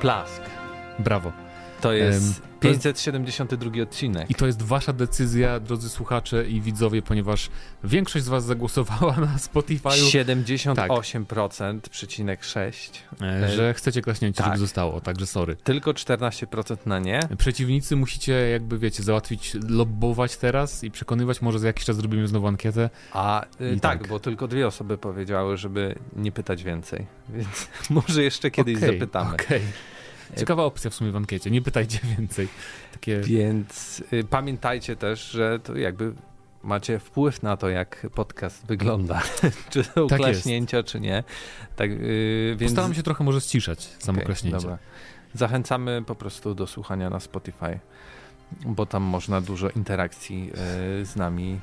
Plask. Brawo. To jest 572 odcinek. I to jest wasza decyzja, drodzy słuchacze i widzowie, ponieważ większość z was zagłosowała na Spotify'u, 78% przecinek 6. e, że chcecie klaśnięcie, tak. żeby zostało, także sorry. Tylko 14% na nie. Przeciwnicy musicie jakby, wiecie, załatwić, lobbować teraz i przekonywać, może za jakiś czas zrobimy znowu ankietę. A y, tak, tak. bo tylko dwie osoby powiedziały, żeby nie pytać więcej. Więc może jeszcze kiedyś Okej, zapytamy. okej. Ciekawa opcja w sumie w ankiecie, nie pytajcie więcej. Takie... Więc y, pamiętajcie też, że to jakby macie wpływ na to, jak podcast wygląda. czy są Tak jest. klaśnięcia, czy nie. Tak, y, więc... Postaram się trochę może ściszać samo dobra. Zachęcamy po prostu do słuchania na Spotify, bo tam można dużo interakcji y, z nami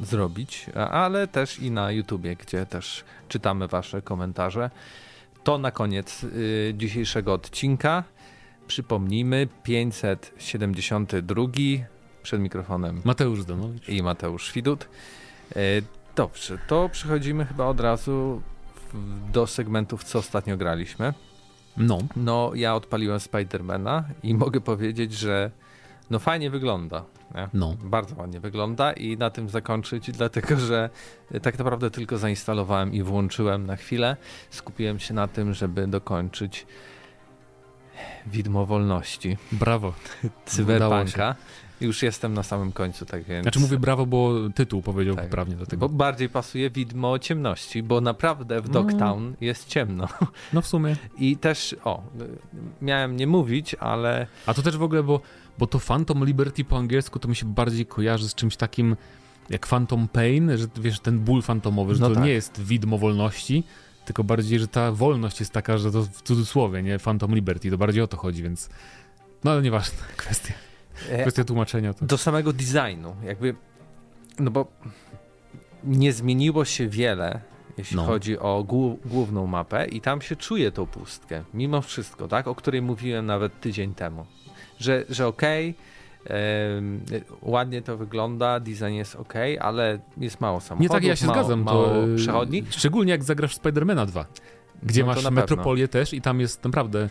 y, zrobić, ale też i na YouTubie, gdzie też czytamy wasze komentarze. To na koniec y, dzisiejszego odcinka. Przypomnijmy, 572 przed mikrofonem Mateusz Zdanowicz. i Mateusz Widut. E, Dobrze, to przechodzimy chyba od razu w- do segmentów, co ostatnio graliśmy. No, No, ja odpaliłem Spidermana i mogę powiedzieć, że no fajnie wygląda. No. Bardzo ładnie wygląda i na tym zakończyć, dlatego że tak naprawdę tylko zainstalowałem i włączyłem na chwilę. Skupiłem się na tym, żeby dokończyć Widmo Wolności, Brawo. Cyberpunka. Już jestem na samym końcu, tak więc... Znaczy mówię brawo, bo tytuł powiedział Tak. poprawnie do tego. Bo bardziej pasuje widmo ciemności, bo naprawdę w No. Dogtown jest ciemno. No w sumie. I też, o, miałem nie mówić, ale A to też w ogóle, bo, bo to Phantom Liberty po angielsku to mi się bardziej kojarzy z czymś takim jak Phantom Pain, że wiesz, ten ból fantomowy, że No to tak. nie jest widmo wolności, tylko bardziej, że ta wolność jest taka, że to w cudzysłowie, nie? Phantom Liberty, to bardziej o to chodzi, więc no ale nieważne, kwestia, kwestia tłumaczenia to. do samego designu, jakby, no bo nie zmieniło się wiele, jeśli No. chodzi o głó- główną mapę i tam się czuje tą pustkę, mimo wszystko, tak, o której mówiłem nawet tydzień temu, że, że okej, em, ładnie to wygląda, design jest ok, ale jest mało samochodów, Nie tak, ja się mało, zgadzam. mało to, y, przechodni. Szczególnie jak zagrasz Spidermana 2, gdzie No masz metropolię też i tam jest naprawdę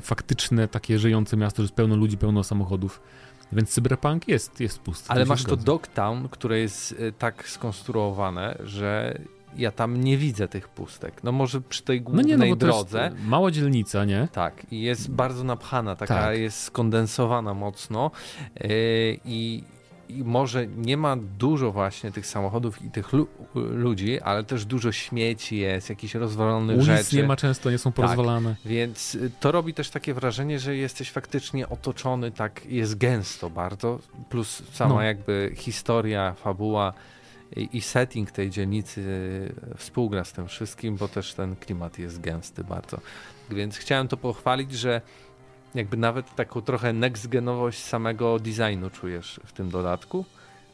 faktyczne takie żyjące miasto, że jest pełno ludzi, pełno samochodów. Więc cyberpunk jest, jest pusty. Ale masz to. Dogtown, które jest y, tak skonstruowane, że ja tam nie widzę tych pustek. No może przy tej No głównej nie, no bo to drodze. mała dzielnica, nie? Tak, i jest bardzo napchana, taka Tak. jest skondensowana mocno yy, i, i może nie ma dużo właśnie tych samochodów i tych lu ludzi, ale też dużo śmieci jest, jakichś rozwalonych Ulic rzeczy. nie ma często, nie są porozwalane. Więc y, to robi też takie wrażenie, że jesteś faktycznie otoczony, tak jest gęsto bardzo, plus sama No. jakby historia, fabuła i, i setting tej dzielnicy y, współgra z tym wszystkim, bo też ten klimat jest gęsty bardzo. Więc chciałem to pochwalić, że jakby nawet taką trochę next-genowość samego designu czujesz w tym dodatku.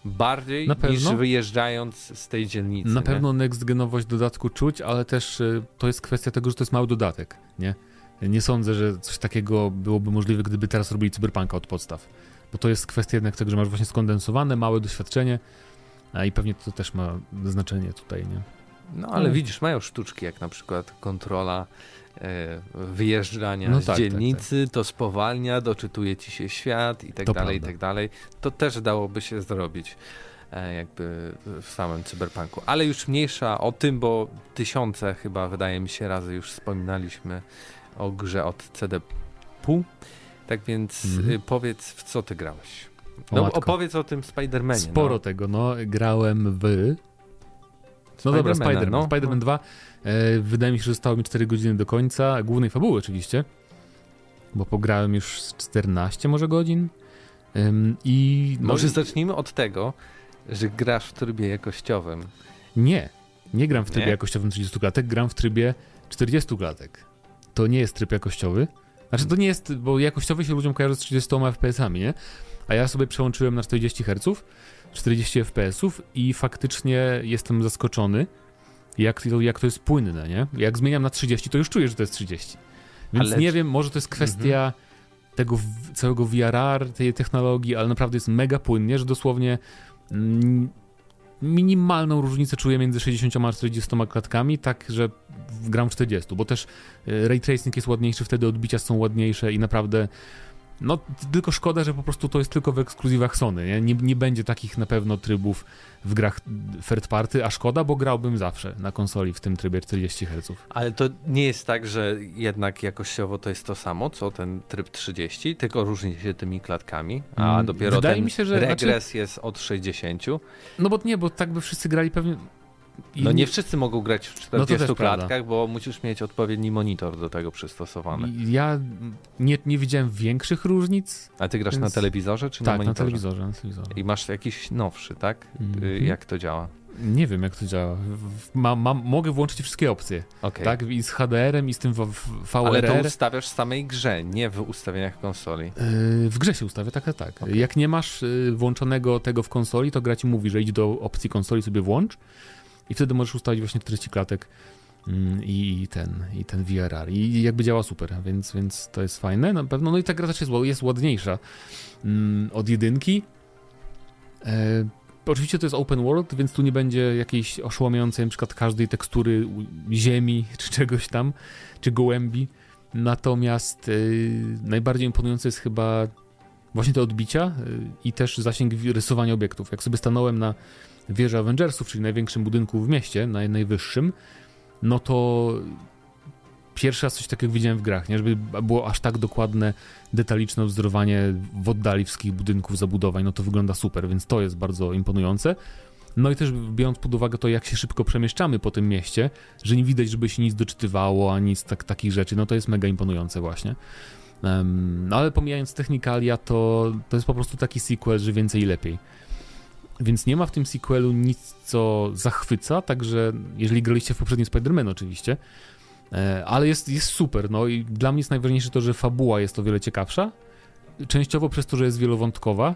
Bardziej niż wyjeżdżając z tej dzielnicy. Na nie? pewno next genowość dodatku czuć, ale też y, to jest kwestia tego, że to jest mały dodatek, nie? Nie sądzę, że coś takiego byłoby możliwe, gdyby teraz robili cyberpunka od podstaw. Bo to jest kwestia jednak tego, że masz właśnie skondensowane, małe doświadczenie i pewnie to też ma znaczenie tutaj, nie? No ale Mm. widzisz, mają sztuczki jak na przykład kontrola e, wyjeżdżania No z tak, dzielnicy, to spowalnia, doczytuje ci się świat i tak To dalej, i prawda. tak dalej. To też dałoby się zrobić e, jakby w samym cyberpunku. Ale już mniejsza o tym, bo tysiące chyba wydaje mi się razy już wspominaliśmy o grze od CD Pół. Tak więc Mhm. y, powiedz, w co ty grałeś? O No, matko. opowiedz o tym Spider-Manie. Sporo no. tego, no. Grałem w... No dobra, Spider-Man. no. Spider-Man 2. E, wydaje mi się, że zostało mi 4 godziny do końca. Głównej fabuły oczywiście. Bo pograłem już z 14 może godzin. Ym, I no, Może zacznijmy od tego, że grasz w trybie jakościowym. Nie, nie gram w trybie Nie? jakościowym 30 klatek, gram w trybie 40 klatek. To nie jest tryb jakościowy. Znaczy to nie jest, bo jakościowy się ludziom kojarzy z 30 FPS-ami, nie? A ja sobie przełączyłem na 40 Hz, 40 FPS-ów i faktycznie jestem zaskoczony, jak to, jak to jest płynne, nie? Jak zmieniam na 30, to już czuję, że to jest 30. Więc Ale- nie wiem, może to jest kwestia tego w, całego VRR, tej technologii, ale naprawdę jest mega płynnie, że dosłownie mm, minimalną różnicę czuję między 60 a 40 klatkami, tak, że gram w 40, bo też e, ray tracing jest ładniejszy, wtedy odbicia są ładniejsze i naprawdę no, tylko szkoda, że po prostu to jest tylko w ekskluzywach Sony. Nie? Nie, nie, będzie takich na pewno trybów w grach third party, a szkoda, bo grałbym zawsze na konsoli w tym trybie 40 Hz. Ale to nie jest tak, że jednak jakościowo to jest to samo, co ten tryb 30, tylko różni się tymi klatkami, a mm, dopiero Wydaje ten mi się, że regres znaczy... jest od 60. No bo nie, bo tak by wszyscy grali pewnie no nie wszyscy mogą grać w 40 no klatkach, prawda. bo musisz mieć odpowiedni monitor do tego przystosowany. Ja nie, nie widziałem większych różnic. A ty grasz więc... na telewizorze czy tak, na monitorze? Na telewizorze, na telewizorze. I masz jakiś nowszy, tak? Mm -hmm. Jak to działa? Nie wiem, jak to działa. Ma, ma, mogę włączyć wszystkie opcje. Okay. Tak? I z HDR-em, i z tym VRR. Ale to ustawiasz w samej grze, nie w ustawieniach konsoli. Yy, w grze się ustawia, tak, tak. Okay. Jak nie masz yy, włączonego tego w konsoli, to gra ci mówi, że idź do opcji konsoli, sobie włącz i wtedy możesz ustawić właśnie 40 klatek mm, i ten, i ten VRR. I jakby działa super, więc, więc to jest fajne na pewno. No i ta gra też jest, ładniejsza mm, od jedynki. E, oczywiście to jest open world, więc tu nie będzie jakiejś oszołomiającej na przykład każdej tekstury ziemi czy czegoś tam, czy gołębi. Natomiast y, najbardziej imponujące jest chyba właśnie te odbicia y, i też zasięg rysowania obiektów. Jak sobie stanąłem na wieży Avengersów, czyli największym budynku w mieście, naj, najwyższym, no to pierwszy raz coś takiego widziałem w grach, nie? Żeby było aż tak dokładne, detaliczne wzorowanie w oddali wszystkich budynków, zabudowań, no to wygląda super, więc to jest bardzo imponujące. No i też biorąc pod uwagę to, jak się szybko przemieszczamy po tym mieście, że nie widać, żeby się nic doczytywało, ani nic tak, takich rzeczy, no to jest mega imponujące właśnie. Um, ale pomijając technikalia, to, to jest po prostu taki sequel, że więcej i lepiej. Więc nie ma w tym sequelu nic, co zachwyca, także jeżeli graliście w poprzednim Spider-Man oczywiście, e, ale jest, jest super, no i dla mnie jest najważniejsze to, że fabuła jest o wiele ciekawsza, częściowo przez to, że jest wielowątkowa,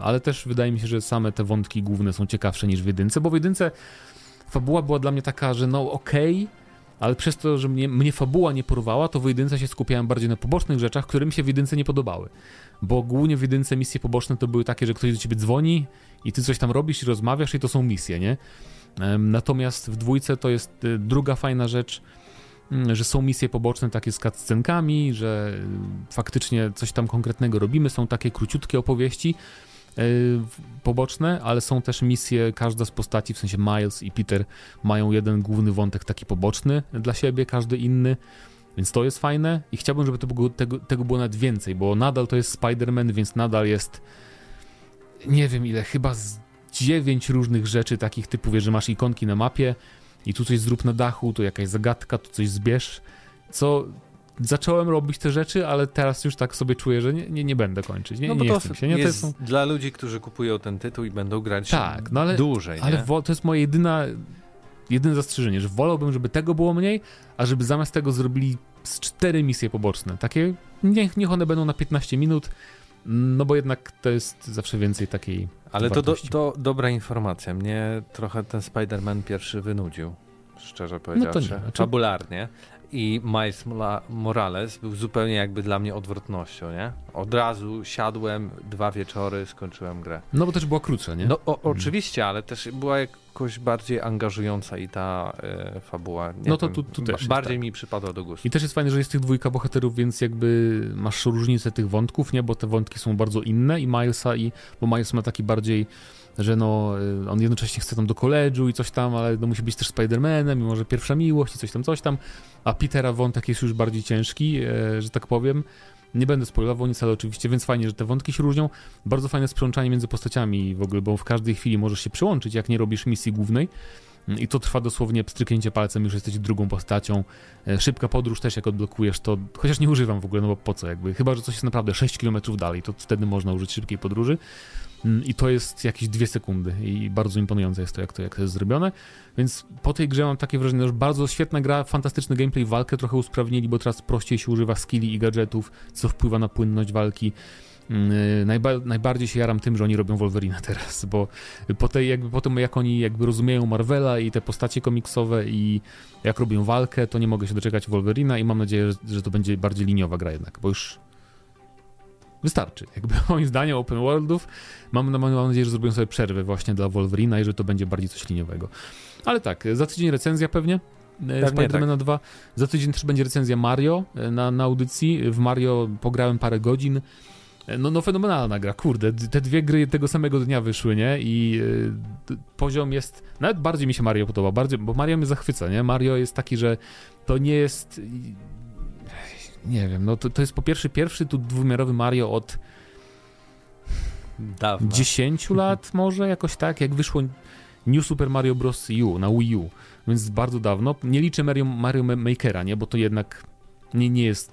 ale też wydaje mi się, że same te wątki główne są ciekawsze niż w jedynce, bo w jedynce fabuła była dla mnie taka, że no okej, okay, ale przez to, że mnie, mnie fabuła nie porwała, to w jedynce się skupiałem bardziej na pobocznych rzeczach, które mi się w jedynce nie podobały. Bo głównie w jedynce misje poboczne to były takie, że ktoś do ciebie dzwoni i ty coś tam robisz i rozmawiasz i to są misje, nie? Natomiast w dwójce to jest y, druga fajna rzecz, mm, że są misje poboczne takie z cutscenkami, że y, faktycznie coś tam konkretnego robimy, są takie króciutkie opowieści, Y, poboczne, ale są też misje, każda z postaci, w sensie Miles i Peter mają jeden główny wątek taki poboczny dla siebie, każdy inny. Więc to jest fajne i chciałbym, żeby to było, tego, tego było nawet więcej, bo nadal to jest Spider-Man, więc nadal jest nie wiem ile, chyba z dziewięć różnych rzeczy takich typu, wiesz, że masz ikonki na mapie i tu coś zrób na dachu, tu jakaś zagadka, tu coś zbierz, co zacząłem robić te rzeczy, ale teraz już tak sobie czuję, że nie, nie, nie będę kończyć. Nie, no bo nie to się. Nie, jest to jest... dla ludzi, którzy kupują ten tytuł i będą grać tak, no ale, dłużej. Ale to jest moje jedyna, jedyne zastrzeżenie, że wolałbym, żeby tego było mniej, a żeby zamiast tego zrobili z cztery misje poboczne. Takie, niech, niech one będą na 15 minut, no bo jednak to jest zawsze więcej takiej. Ale to do, do, dobra informacja. Mnie trochę ten Spider-Man pierwszy wynudził szczerze powiedziawszy. No to nie, znaczy... Fabularnie i Miles Morales był zupełnie jakby dla mnie odwrotnością, nie? Od razu siadłem, dwa wieczory, skończyłem grę. No bo też była krótsza, nie? No o, oczywiście, ale też była jakoś bardziej angażująca i ta e, fabuła. no to tu, tu też. Bardziej tak. mi przypadła do gustu. I też jest fajne, że jest tych dwójka bohaterów, więc jakby masz różnicę tych wątków, nie? Bo te wątki są bardzo inne i Milesa i, bo Miles ma taki bardziej że no, y, on jednocześnie chce tam do koledżu i coś tam, ale no musi być też Spider-Manem i może pierwsza miłość i coś tam, coś tam, a Petera wątek jest już bardziej ciężki, e, że tak powiem. Nie będę spoilował nic, ale oczywiście, więc fajnie, że te wątki się różnią. Bardzo fajne sprzączanie między postaciami w ogóle, bo w każdej chwili możesz się przyłączyć, jak nie robisz misji głównej. I to trwa dosłownie pstryknięcie palcem, już jesteś drugą postacią. E, szybka podróż też, jak odblokujesz to, chociaż nie używam w ogóle, no bo po co jakby, chyba, że coś jest naprawdę 6 km dalej, to wtedy można użyć szybkiej podróży. Mm, I to jest jakieś dwie sekundy i bardzo imponujące jest to, jak to, jak to jest zrobione. Więc po tej grze mam takie wrażenie, że bardzo świetna gra, fantastyczny gameplay, walkę trochę usprawnili, bo teraz prościej się używa skilli i gadżetów, co wpływa na płynność walki. Mm, najba najbardziej się jaram tym, że oni robią Wolverina teraz, bo po, tej, jakby, po tym jak oni jakby rozumieją Marvela i te postacie komiksowe i jak robią walkę, to nie mogę się doczekać Wolverina i mam nadzieję, że, że to będzie bardziej liniowa gra jednak, bo już wystarczy. Jakby moim zdaniem open worldów mam, mam nadzieję, że zrobią sobie przerwę właśnie dla Wolverina i że to będzie bardziej coś liniowego. Ale tak, za tydzień recenzja pewnie. e, Spidermana tak. 2. Za tydzień też będzie recenzja Mario e, na, na audycji. W Mario pograłem parę godzin. E, no, no fenomenalna gra, kurde. Te dwie gry tego samego dnia wyszły, nie? I y, poziom jest... Nawet bardziej mi się Mario podoba, bardziej, bo Mario mnie zachwyca, nie? Mario jest taki, że to nie jest... Nie wiem, no to, to jest po pierwsze pierwszy tu dwumiarowy Mario od... Dawno. 10 lat może, jakoś tak, jak wyszło New Super Mario Bros. U na Wii U, więc bardzo dawno. Nie liczę Mario, Mario Makera, nie, bo to jednak nie, nie jest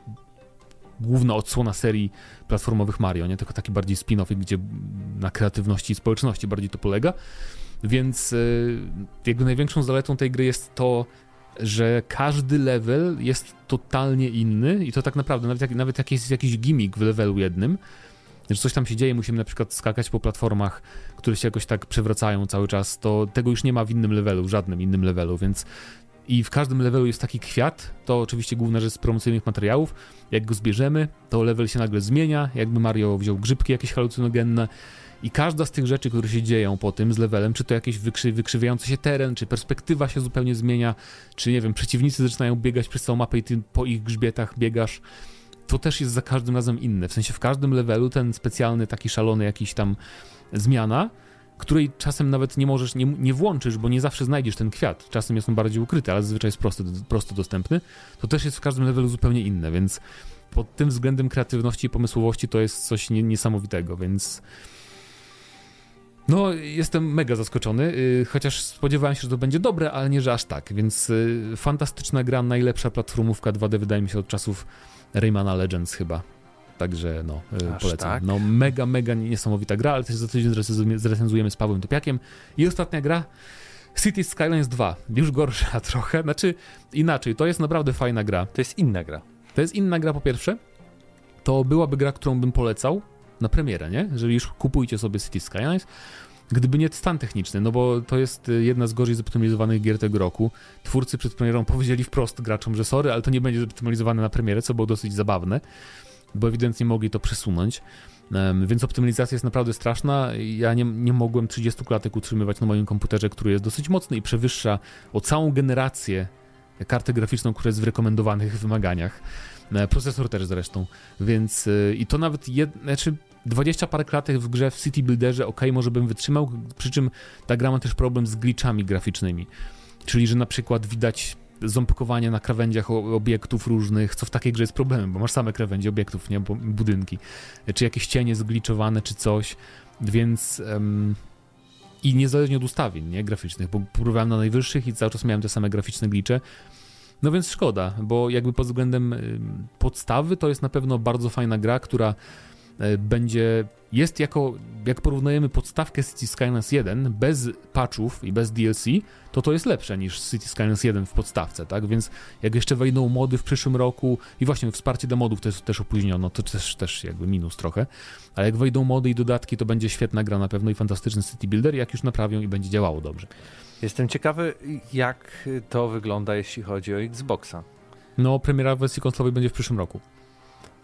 główna odsłona serii platformowych Mario, nie? Tylko taki bardziej spin-off, gdzie na kreatywności i społeczności bardziej to polega. Więc yy, jakby największą zaletą tej gry jest to, że każdy level jest totalnie inny i to tak naprawdę, nawet jak, nawet jak jest jakiś gimmick w levelu jednym, że coś tam się dzieje, musimy na przykład skakać po platformach, które się jakoś tak przewracają cały czas, to tego już nie ma w innym levelu, w żadnym innym levelu, więc i w każdym levelu jest taki kwiat, to oczywiście główna rzecz z promocyjnych materiałów. Jak go zbierzemy, to level się nagle zmienia, jakby Mario wziął grzybki jakieś halucynogenne i każda z tych rzeczy, które się dzieją po tym z levelem, czy to jakiś wykrzy, wykrzywiający się teren, czy perspektywa się zupełnie zmienia, czy nie wiem, przeciwnicy zaczynają biegać przez całą mapę i ty po ich grzbietach biegasz, to też jest za każdym razem inne. W sensie w każdym levelu ten specjalny, taki szalony jakiś tam zmiana której czasem nawet nie możesz, nie, nie włączysz, bo nie zawsze znajdziesz ten kwiat. Czasem jest on bardziej ukryty, ale zazwyczaj jest prosty, prosto dostępny. To też jest w każdym levelu zupełnie inne, więc pod tym względem kreatywności i pomysłowości to jest coś nie, niesamowitego, więc... No, jestem mega zaskoczony, yy, chociaż spodziewałem się, że to będzie dobre, ale nie, że aż tak, więc yy, fantastyczna gra, najlepsza platformówka 2D wydaje mi się od czasów Raymana Legends chyba. Także no, y, Aż polecam. Tak? No mega, mega niesamowita gra, ale też za tydzień zrecenzujemy z Pawłem Topiakiem. I ostatnia gra, City Skylines 2. Już gorsza trochę, znaczy inaczej, to jest naprawdę fajna gra. To jest inna gra. To jest inna gra po pierwsze. To byłaby gra, którą bym polecał na premierę, nie? Że już kupujcie sobie City Skylines. Gdyby nie stan techniczny, no bo to jest y, jedna z gorzej zoptymalizowanych gier tego roku. Twórcy przed premierą powiedzieli wprost graczom, że sorry, ale to nie będzie zoptymalizowane na premierę, co było dosyć zabawne bo ewidentnie mogli to przesunąć. Więc optymalizacja jest naprawdę straszna. Ja nie, nie mogłem 30 klatek utrzymywać na moim komputerze, który jest dosyć mocny i przewyższa o całą generację kartę graficzną, która jest w rekomendowanych wymaganiach. E, procesor też zresztą. Więc e, i to nawet jed, znaczy 20 parę klatek w grze w City Builderze, ok, może bym wytrzymał, przy czym ta gra ma też problem z glitchami graficznymi. Czyli, że na przykład widać ząbkowanie na krawędziach obiektów różnych, co w takiej grze jest problemem, bo masz same krawędzie obiektów, nie, budynki, czy jakieś cienie zgliczowane, czy coś, więc um, i niezależnie od ustawień, nie, graficznych, bo próbowałem na najwyższych i cały czas miałem te same graficzne glicze, no więc szkoda, bo jakby pod względem podstawy to jest na pewno bardzo fajna gra, która będzie, jest jako, jak porównujemy podstawkę City Skylines 1 bez patchów i bez DLC, to to jest lepsze niż City Skylines 1 w podstawce, tak? Więc jak jeszcze wejdą mody w przyszłym roku i właśnie wsparcie do modów to jest też opóźniono, to też, też jakby minus trochę, ale jak wejdą mody i dodatki, to będzie świetna gra na pewno i fantastyczny City Builder, jak już naprawią i będzie działało dobrze. Jestem ciekawy, jak to wygląda, jeśli chodzi o Xboxa. No, premiera wersji konsolowej będzie w przyszłym roku.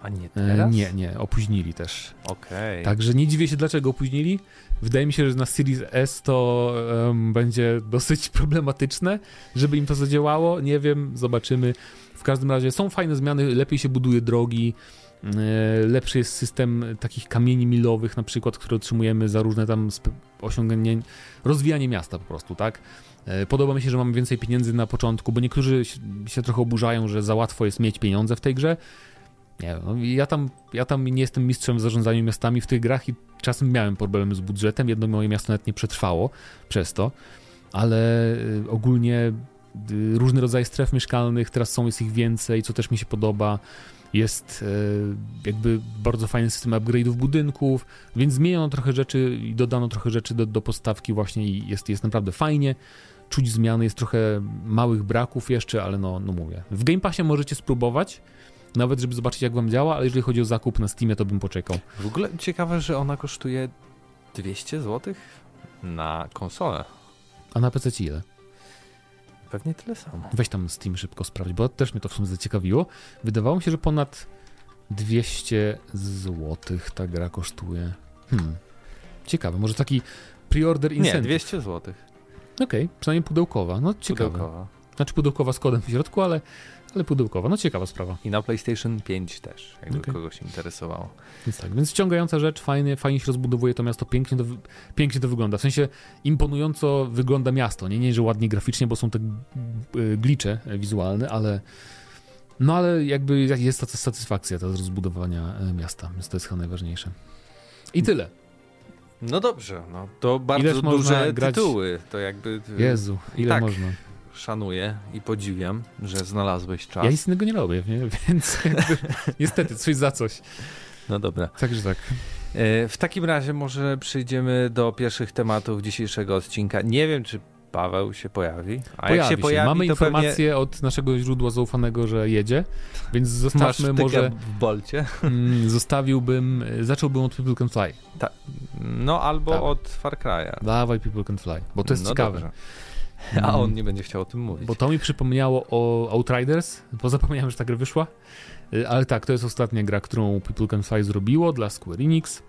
A nie e, teraz? Nie, nie, opóźnili też. Okej. Okay. Także nie dziwię się, dlaczego opóźnili. Wydaje mi się, że na Series S to um, będzie dosyć problematyczne, żeby im to zadziałało. Nie wiem, zobaczymy. W każdym razie są fajne zmiany, lepiej się buduje drogi, e, lepszy jest system takich kamieni milowych, na przykład, które otrzymujemy za różne tam osiągnięcia, rozwijanie miasta po prostu, tak? E, podoba mi się, że mamy więcej pieniędzy na początku, bo niektórzy się trochę oburzają, że za łatwo jest mieć pieniądze w tej grze. Nie no, ja tam, ja tam nie jestem mistrzem w zarządzaniu miastami w tych grach i czasem miałem problemy z budżetem. Jedno moje miasto nawet nie przetrwało przez to, ale y, ogólnie y, różne rodzaje stref mieszkalnych, teraz są, jest ich więcej, co też mi się podoba. Jest y, jakby bardzo fajny system upgrade'ów budynków, więc zmieniono trochę rzeczy i dodano trochę rzeczy do, do podstawki właśnie i jest, jest naprawdę fajnie. Czuć zmiany, jest trochę małych braków jeszcze, ale no, no mówię. W Game Passie możecie spróbować, nawet żeby zobaczyć jak wam działa, ale jeżeli chodzi o zakup na Steamie, to bym poczekał. W ogóle ciekawe, że ona kosztuje 200 zł na konsolę. A na PC ile? Pewnie tyle samo. Weź tam Steam szybko sprawdź, bo też mnie to w sumie zaciekawiło. Wydawało mi się, że ponad 200 zł ta gra kosztuje. Hmm. Ciekawe, może taki pre-order incentive. Nie, 200 zł. Okej, okay, przynajmniej pudełkowa. No ciekawe. Pudełkowa. Znaczy pudełkowa z kodem w środku, ale, ale pudełkowa. No ciekawa sprawa. I na PlayStation 5 też, jakby Okej. kogoś interesowało. Więc tak, więc ściągająca rzecz, fajnie, fajnie się rozbudowuje to miasto, pięknie to, pięknie to wygląda. W sensie imponująco wygląda miasto. Nie, nie, że ładnie graficznie, bo są te y, glicze wizualne, ale no ale jakby jest ta satysfakcja ta z rozbudowania e, miasta, więc to jest chyba najważniejsze. I tyle. No dobrze, no to bardzo Ileż duże grać- tytuły. To jakby y, Jezu, ile tak. można. Szanuję i podziwiam, że znalazłeś czas. Ja nic innego nie robię, nie? więc niestety coś za coś. No dobra. Także tak. E, W takim razie może przejdziemy do pierwszych tematów dzisiejszego odcinka. Nie wiem, czy Paweł się pojawi. A Pojawi jak się pojawi, Mamy informację od naszego źródła zaufanego, że jedzie, więc pewnie zostawmy może... w bolcie. Mm, zostawiłbym, zacząłbym od People Can Fly. No albo Dawaj. od Far Cry'a. Dawaj People Can Fly, bo to jest no ciekawe. Dobrze. A on nie będzie chciał o tym mówić. Bo to mi przypomniało o Outriders, bo zapomniałem, że ta gra wyszła. Y, Ale tak, to jest ostatnia gra, którą People Can Fly zrobiło dla Square Enix.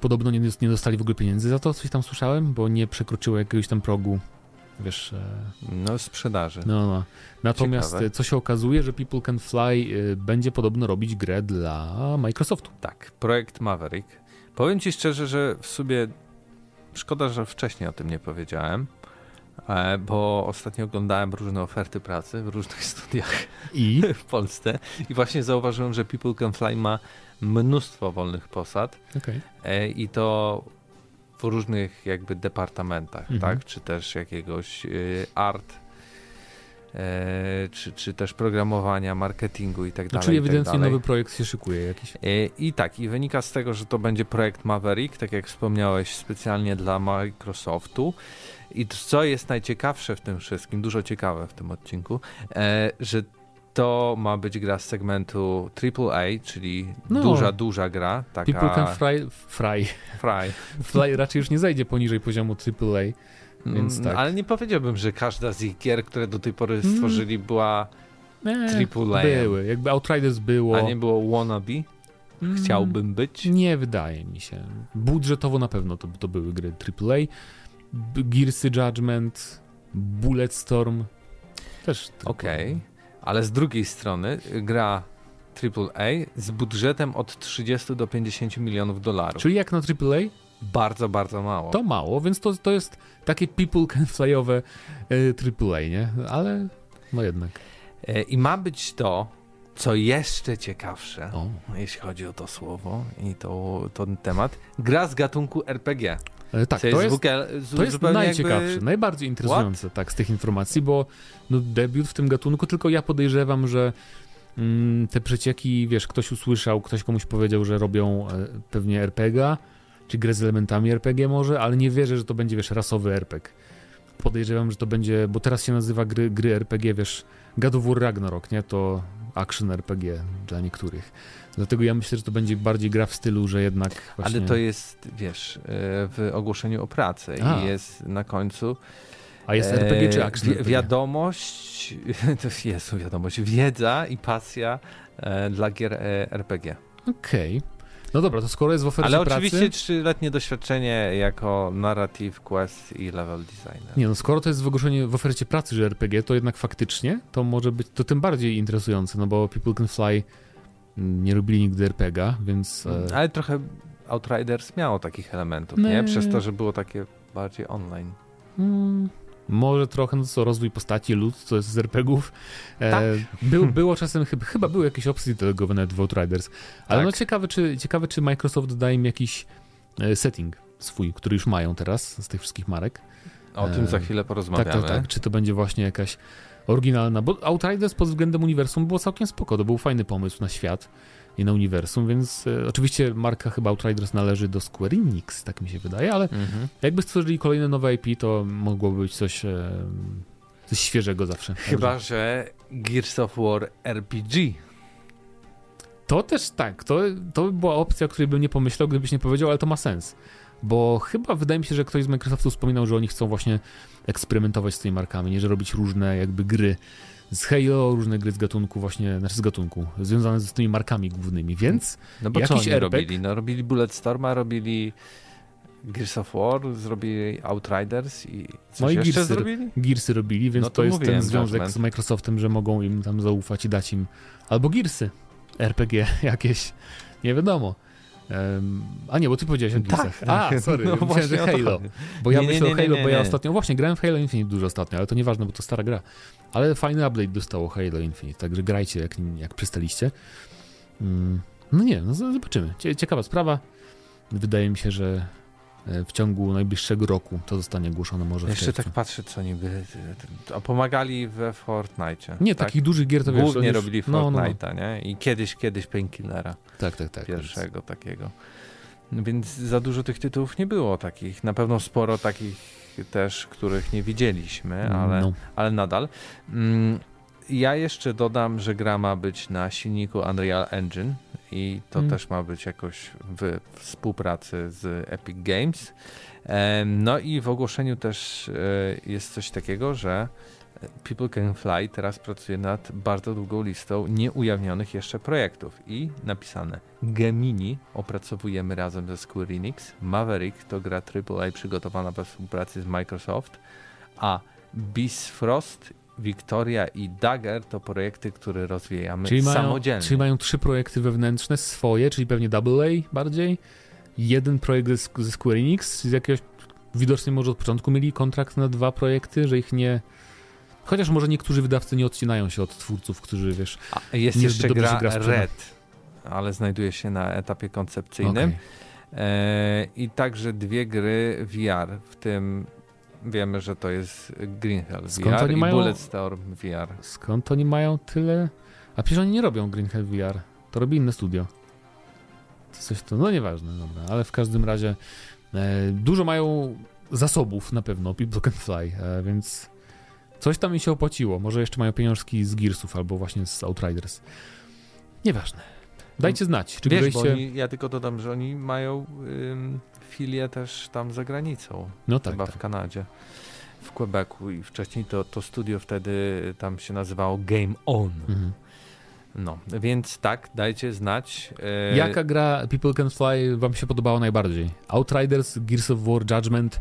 Podobno nie, nie dostali w ogóle pieniędzy za to, coś tam słyszałem, bo nie przekroczyło jakiegoś tam progu, wiesz... e, No sprzedaży. No, no. Natomiast Ciekawe. e, co się okazuje, że People Can Fly y, będzie podobno robić grę dla Microsoftu. Tak, projekt Maverick. Powiem ci szczerze, że w sobie szkoda, że wcześniej o tym nie powiedziałem, e, bo ostatnio oglądałem różne oferty pracy w różnych studiach I w Polsce i właśnie zauważyłem, że People Can Fly ma mnóstwo wolnych posad Okej. e, i to w różnych jakby departamentach, Mhm. tak? Czy też jakiegoś y, art, e, czy, czy też programowania, marketingu i tak No, dalej. czyli tak ewidentnie nowy projekt się szykuje jakiś. E, I tak, i wynika z tego, że to będzie projekt Maverick, tak jak wspomniałeś, specjalnie dla Microsoftu. I co jest najciekawsze w tym wszystkim, dużo ciekawe w tym odcinku, e, że to ma być gra z segmentu AAA, czyli No. duża, duża gra. Taka People Can Fly, fry. fry. Fly raczej już nie zajdzie poniżej poziomu AAA. Więc Mm, tak. Ale nie powiedziałbym, że każda z ich gier, które do tej pory Mm. stworzyli, była Nie, AAA. były. Jakby Outriders było. A nie było wannabe. Mm, Chciałbym być. Nie wydaje mi się. Budżetowo na pewno to, to były gry AAA. Gearsy Judgment, Bulletstorm. Też. Okej, ale z drugiej strony y, gra AAA z budżetem od 30 do 50 milionów dolarów. Czyli jak na AAA, Bardzo, bardzo mało. to mało, więc to, to jest takie people can flyowe e, AAA, nie? Ale no jednak. E, I ma być to, co jeszcze ciekawsze, O. jeśli chodzi o to słowo i to, ten temat, gra z gatunku RPG. E, tak, to jest, zupełnie- to jest najciekawsze, jakby... najbardziej interesujące tak, z tych informacji, bo no, debiut w tym gatunku, tylko ja podejrzewam, że mm, te przecieki, wiesz, ktoś usłyszał, ktoś komuś powiedział, że robią e, pewnie RPG, czy grę z elementami RPG może, ale nie wierzę, że to będzie, wiesz, rasowy RPG. Podejrzewam, że to będzie, bo teraz się nazywa gry, gry RPG, wiesz, God of War Ragnarok, nie? To action RPG dla niektórych. Dlatego ja myślę, że to będzie bardziej gra w stylu, że jednak właśnie... Ale to jest, wiesz, e, w ogłoszeniu o pracy A. i jest na końcu A jest e, RPG czy action wi- wiadomość, to jest wiadomość, wiedza i pasja e, dla gier e, RPG. Okej. No dobra, to skoro jest w ofercie Ale pracy... oczywiście trzyletnie doświadczenie jako narrative, quest i level designer. Nie no, skoro to jest w ogłoszeniu w ofercie pracy, że RPG, to jednak faktycznie to może być to tym bardziej interesujące, no bo People Can Fly mm, nie robili nigdy RPGa, więc... E, Ale trochę Outriders miało takich elementów, Nie. nie? Przez to, że było takie bardziej online. mm, może trochę, no co, rozwój postaci, lud, co jest z RPGów. E, Tak. był, było czasem, chyba, chyba były jakieś opcje delegowe nawet w Outriders. Ale Tak. no ciekawe czy, ciekawe, czy Microsoft da im jakiś e, setting swój, który już mają teraz z tych wszystkich marek. O tym E, za chwilę Tak, porozmawiamy. tak, tak. Czy to będzie właśnie jakaś oryginalna, bo Outriders pod względem uniwersum było całkiem spoko, to był fajny pomysł na świat i na uniwersum, więc e, oczywiście marka chyba Outriders należy do Square Enix, tak mi się wydaje, ale Mhm. jakby stworzyli kolejne nowe IP, to mogłoby być coś, e, coś świeżego zawsze. Chyba, że Gears of War RPG. To też tak, to, to by była opcja, o której bym nie pomyślał, gdybyś nie powiedział, ale to ma sens. Bo chyba wydaje mi się, że ktoś z Microsoftu wspominał, że oni chcą właśnie eksperymentować z tymi markami, nie że robić różne jakby gry z Halo, różne gry z gatunku właśnie, znaczy z gatunku, związane z tymi markami głównymi, więc No bo co oni robili? No robili Bulletstorma, robili Gears of War, zrobili Outriders i coś No i jeszcze Gearsy- zrobili? Gearsy robili, więc No to, to jest ten związek Judgment. z Microsoftem, że mogą im tam zaufać i dać im albo Gearsy, RPG jakieś, nie wiadomo. A nie, bo ty powiedziałeś o Gearsach. A, sorry, no myślałem, że o Halo. Bo ja Nie, myślę nie, o nie, Halo, nie, bo ja ostatnio, właśnie grałem w Halo Infinite dużo ostatnio, ale to nieważne, bo to stara gra. Ale fajny update dostało Halo Infinite, także grajcie jak, jak przystaliście. Mm, no nie, no zobaczymy. Cie- Ciekawa sprawa. Wydaje mi się, że w ciągu najbliższego roku to zostanie ogłoszone może w Jeszcze tak patrzę, co niby. A pomagali we Fortnite. Nie, tak? takich dużych gier to wiesz... Głównie oni już- robili no, no, no. Fortnite'a, nie? I kiedyś, kiedyś Painkillera. Tak, tak, tak. pierwszego takiego. No Więc za dużo tych tytułów nie było takich. Na pewno sporo takich też, których nie widzieliśmy, ale, No. ale nadal. Mm, Ja jeszcze dodam, że gra ma być na silniku Unreal Engine i to Mm. też ma być jakoś w współpracy z Epic Games. No i w ogłoszeniu też e, jest coś takiego, że People Can Fly teraz pracuje nad bardzo długą listą nieujawnionych jeszcze projektów i napisane Gemini opracowujemy razem ze Square Enix, Maverick to gra AAA przygotowana we współpracy z Microsoft, a Bifrost, Victoria i Dagger to projekty, które rozwijamy Czyli mają, samodzielnie. czyli mają trzy projekty wewnętrzne swoje, czyli pewnie Double A bardziej. Jeden projekt ze, ze Square Enix, z jakiegoś widocznie może od początku mieli kontrakt na dwa projekty, że ich nie... Chociaż może niektórzy wydawcy nie odcinają się od twórców, którzy wiesz... A jest jeszcze gra, gra. Red, ale znajduje się na etapie koncepcyjnym. Okej. E, I także dwie gry VR, w tym wiemy, że to jest Green Hell Skąd VR oni i mają- Bulletstorm VR. Skąd oni mają tyle... A przecież oni nie robią Green Hell VR. To robi inne studio. To coś to... No nieważne, dobra. Ale w każdym razie e, dużo mają zasobów na pewno, People Can Fly, e, więc coś tam mi się opłaciło. Może jeszcze mają pieniążki z Gearsów albo właśnie z Outriders. Nieważne. Dajcie znać, czy Wiesz, bo graliście... oni, ja tylko dodam, że oni mają ym, filię też tam za granicą, No tak, chyba tak. w Kanadzie, w Quebecu i wcześniej to, to studio wtedy tam się nazywało Game On. Mhm. No, więc tak, dajcie znać. e, Jaka gra People Can Fly wam się podobała najbardziej? Outriders, Gears of War, Judgment,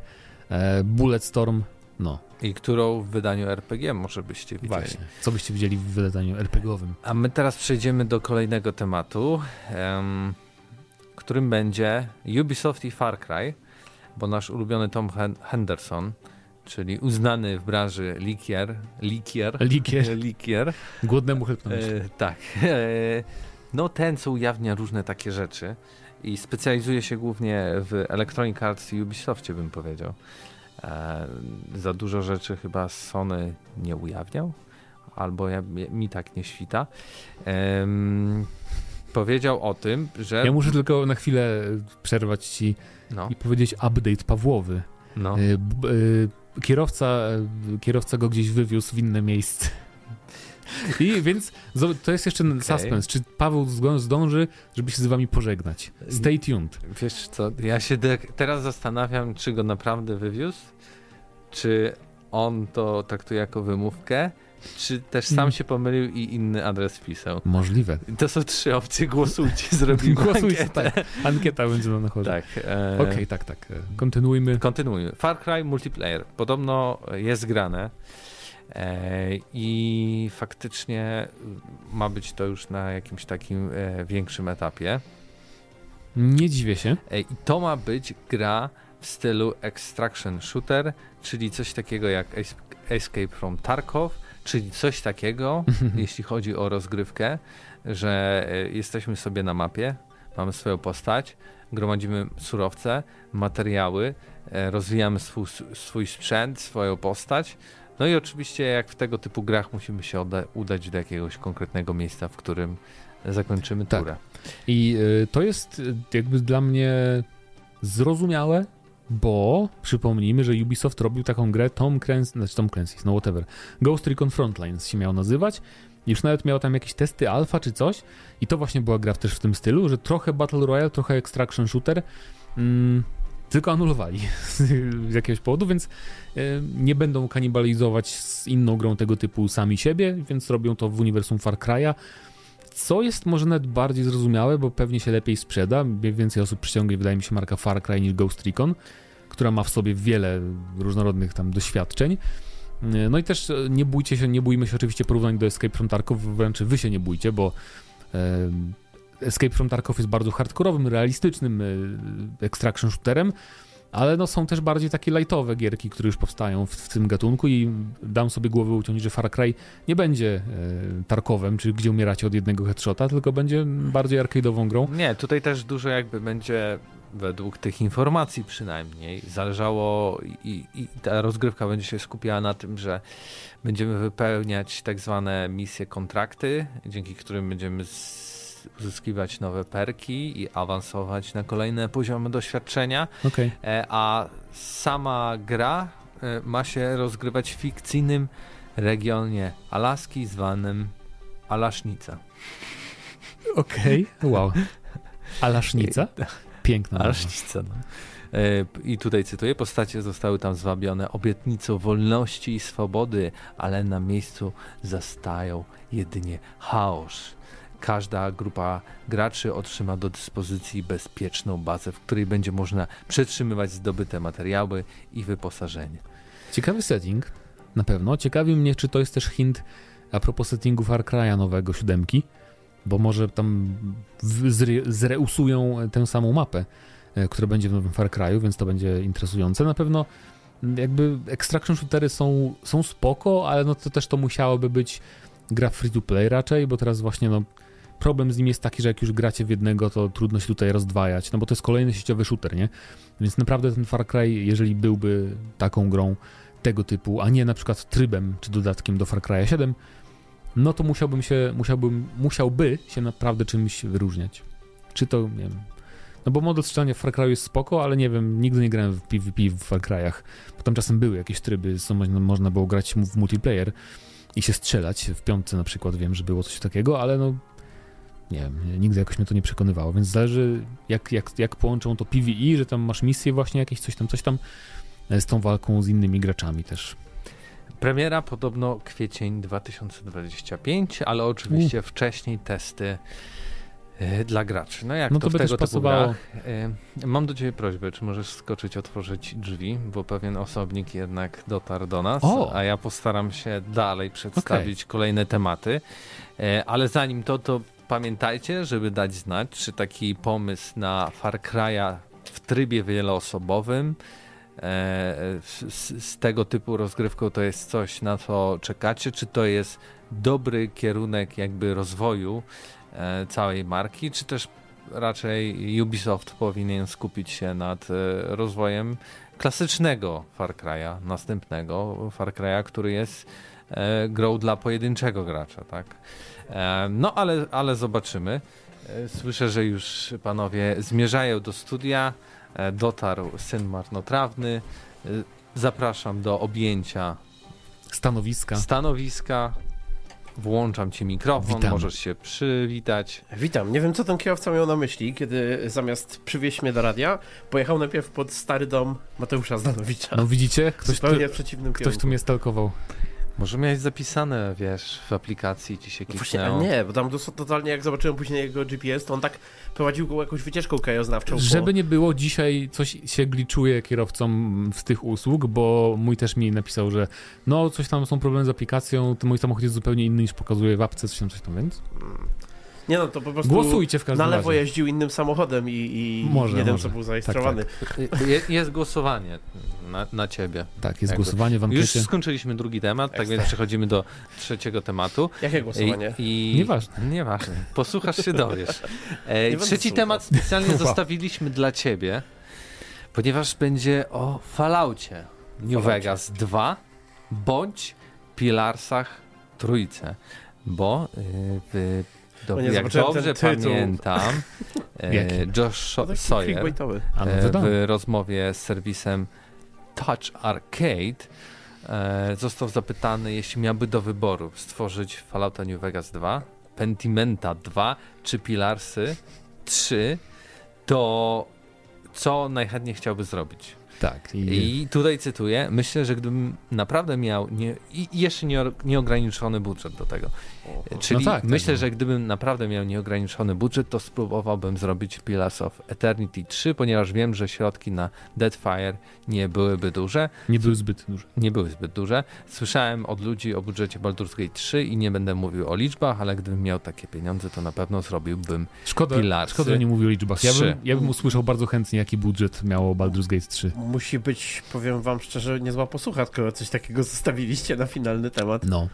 e, Bulletstorm, no I którą w wydaniu RPG może byście widzieli. właśnie. Co byście widzieli w wydaniu RPG-owym? A my teraz przejdziemy do kolejnego tematu, em, którym będzie Ubisoft i Far Cry, bo nasz ulubiony Tom Hen- Henderson, czyli uznany w branży likier, likier, Likier, likier głodnemu chleb e, tak, e, no ten, co ujawnia różne takie rzeczy i specjalizuje się głównie w Electronic Arts i Ubisoftie, bym powiedział. E, za dużo rzeczy chyba Sony nie ujawniał, albo ja, mi tak nie świta. Powiedział o tym, że... Ja muszę tylko na chwilę przerwać ci No, i powiedzieć update Pawłowy. no. Y, b- y, Kierowca, y, kierowca go gdzieś wywiózł w inne miejsce. I więc to jest jeszcze okay. suspens. Czy Paweł zdąży, żeby się z wami pożegnać? Stay tuned. Wiesz co, ja się teraz zastanawiam, czy go naprawdę wywiózł, czy on to traktuje jako wymówkę, czy też sam Mm. się pomylił i inny adres wpisał. Możliwe. To są trzy opcje, głosujcie, zrobimy Głosujcie, ankietę. tak. Ankieta będzie na nachodzie. Tak. e, Okej, tak, tak. e, Kontynuujmy. Kontynuujmy. Far Cry Multiplayer. Podobno jest grane i faktycznie ma być to już na jakimś takim e, większym etapie. Nie dziwię się. E, I to ma być gra w stylu extraction shooter, czyli coś takiego jak Es- Escape from Tarkov, czyli coś takiego, jeśli chodzi o rozgrywkę, że e, jesteśmy sobie na mapie, mamy swoją postać, gromadzimy surowce, materiały, e, rozwijamy swój, swój sprzęt, swoją postać. No i oczywiście, jak w tego typu grach, musimy się udać do jakiegoś konkretnego miejsca, w którym zakończymy Tak. turę. I y, to jest y, jakby dla mnie zrozumiałe, bo przypomnijmy, że Ubisoft robił taką grę Tom Clancy, znaczy Tom Clancy, no whatever, Ghost Recon Frontlines się miał nazywać. Już nawet miał tam jakieś testy alfa czy coś i to właśnie była gra też w tym stylu, że trochę Battle Royale, trochę Extraction Shooter, mm, tylko anulowali z jakiegoś powodu, więc y, nie będą kanibalizować z inną grą tego typu sami siebie, więc robią to w uniwersum Far Cry'a Co jest może nawet bardziej zrozumiałe, bo pewnie się lepiej sprzeda, więcej osób przyciągnie, wydaje mi się, marka Far Cry niż Ghost Recon, która ma w sobie wiele różnorodnych tam doświadczeń. No i też nie bójcie się, nie bójmy się oczywiście porównań do Escape from Tarkov, wręcz wy się nie bójcie, bo e, Escape from Tarkov jest bardzo hardkorowym, realistycznym e, extraction shooterem, ale no są też bardziej takie lightowe gierki, które już powstają w, w tym gatunku i dam sobie głowę uciąć, że Far Cry nie będzie e, Tarkowem, czy gdzie umieracie od jednego headshota, tylko będzie bardziej arcade'ową grą. Nie, tutaj też dużo jakby będzie według tych informacji przynajmniej zależało i, i, ta rozgrywka będzie się skupiała na tym, że będziemy wypełniać tak zwane misje kontrakty, dzięki którym będziemy uzyskiwać nowe perki i awansować na kolejne poziomy doświadczenia. Okay. E, a sama gra e, ma się rozgrywać w fikcyjnym regionie Alaski zwanym Alasznica. Okej, okay. wow. Alasznica? Piękna. Alasznica, no. E, I tutaj cytuję, postacie zostały tam zwabione obietnicą wolności i swobody, ale na miejscu zastają jedynie chaos. Każda grupa graczy otrzyma do dyspozycji bezpieczną bazę, w której będzie można przetrzymywać zdobyte materiały i wyposażenie. Ciekawy setting, na pewno. Ciekawi mnie, czy to jest też hint a propos settingu Far Cry'a nowego, siódemki, bo może tam zre zreusują tę samą mapę, e, która będzie w nowym Far Cry'u, więc to będzie interesujące. Na pewno jakby extraction shootery są, są spoko, ale no to też to musiałoby być gra free to play raczej, bo teraz właśnie no problem z nim jest taki, że jak już gracie w jednego, to trudno się tutaj rozdwajać, no bo to jest kolejny sieciowy shooter, nie? Więc naprawdę ten Far Cry, jeżeli byłby taką grą tego typu, a nie na przykład trybem czy dodatkiem do Far Cry 7, no to musiałbym się, musiałbym, musiałby się naprawdę czymś wyróżniać. Czy to, nie wiem, no bo model strzelania w Far Cry jest spoko, ale nie wiem, nigdy nie grałem w PvP w Far Cry'ach, bo tam czasem były jakieś tryby, co można było grać w multiplayer i się strzelać, w piątce na przykład wiem, że było coś takiego, ale no nie wiem, nigdy jakoś mnie to nie przekonywało, więc zależy jak, jak, jak połączą to PvE, że tam masz misję właśnie jakieś, coś tam, coś tam e, z tą walką z innymi graczami też. Premiera podobno kwiecień 2025, ale oczywiście U. wcześniej testy e, dla graczy. No jak no to, to by tego pasowało. E, mam do ciebie prośbę, czy możesz skoczyć, otworzyć drzwi, bo pewien osobnik jednak dotarł do nas, o. a ja postaram się dalej przedstawić okay. kolejne tematy. Ale zanim to, to pamiętajcie, żeby dać znać, czy taki pomysł na Far Cry'a w trybie wieloosobowym e, z, z, tego typu rozgrywką to jest coś, na co czekacie, czy to jest dobry kierunek jakby rozwoju e, całej marki, czy też raczej Ubisoft powinien skupić się nad e, rozwojem klasycznego Far Cry'a, następnego Far Cry'a, który jest grą dla pojedynczego gracza, tak? E, no ale, ale zobaczymy. E, słyszę, że już panowie zmierzają do studia. E, dotarł syn marnotrawny. Zapraszam do objęcia stanowiska. Stanowiska. Włączam ci mikrofon, Witam. możesz się przywitać. Witam. Nie wiem, co ten kierowca miał na myśli, kiedy zamiast przywieźć mnie do radia, pojechał najpierw pod stary dom Mateusza Zdanowicza. No widzicie? Ktoś, tu, ktoś tu mnie stalkował. Może miałeś zapisane, wiesz, w aplikacji ci się kliknęło. Właśnie, nie, bo tam totalnie jak zobaczyłem później jego GPS, to on tak prowadził go jakąś wycieczką krajoznawczą. Żeby po... nie było, dzisiaj coś się gliczuje kierowcom z tych usług, bo mój też mi napisał, że no coś tam są problemy z aplikacją, to mój samochód jest zupełnie inny niż pokazuje w apce, coś tam, coś tam, więc... Hmm. Nie no, to po prostu Głosujcie w każdym na lewo razie. jeździł innym samochodem i, i może, jeden, może. co był zarejestrowany. Tak, tak. Je, jest głosowanie na, na ciebie. Tak, jest Jakby. głosowanie w ankiecie. Już skończyliśmy drugi temat, tak więc przechodzimy do trzeciego tematu. Jakie głosowanie? I, i... Nieważne. Nieważne. Posłuchasz się dowiesz. E, trzeci temat specjalnie zostawiliśmy dla ciebie, ponieważ będzie o Falloutie New Vegas 2 bądź Pilarsach Trójce, bo y, do, jak dobrze pamiętam, e, Josh no Sawyer e, w rozmowie z serwisem Touch Arcade e, został zapytany, jeśli miałby do wyboru stworzyć Fallouta New Vegas 2, Pentimenta 2 czy Pilarsy 3, to co najchętniej chciałby zrobić? Tak. I, I tutaj cytuję, myślę, że gdybym naprawdę miał nie, i jeszcze nie, nieograniczony budżet do tego. Czyli tak, tak, myślę, no. że gdybym naprawdę miał nieograniczony budżet, to spróbowałbym zrobić Pillars of Eternity 3, ponieważ wiem, że środki na Deadfire nie byłyby duże. nie były zbyt duże. Nie były zbyt duże. Słyszałem od ludzi o budżecie Baldur's Gate 3 i nie będę mówił o liczbach, ale gdybym miał takie pieniądze, to na pewno zrobiłbym Szkoda, Pilarsy szkoda, że nie mówił o liczbach. Ja bym, ja bym usłyszał bardzo chętnie, jaki budżet miało Baldur's Gate 3. Musi być, powiem wam szczerze, niezła posłucha, skoro coś takiego zostawiliście na finalny temat. No.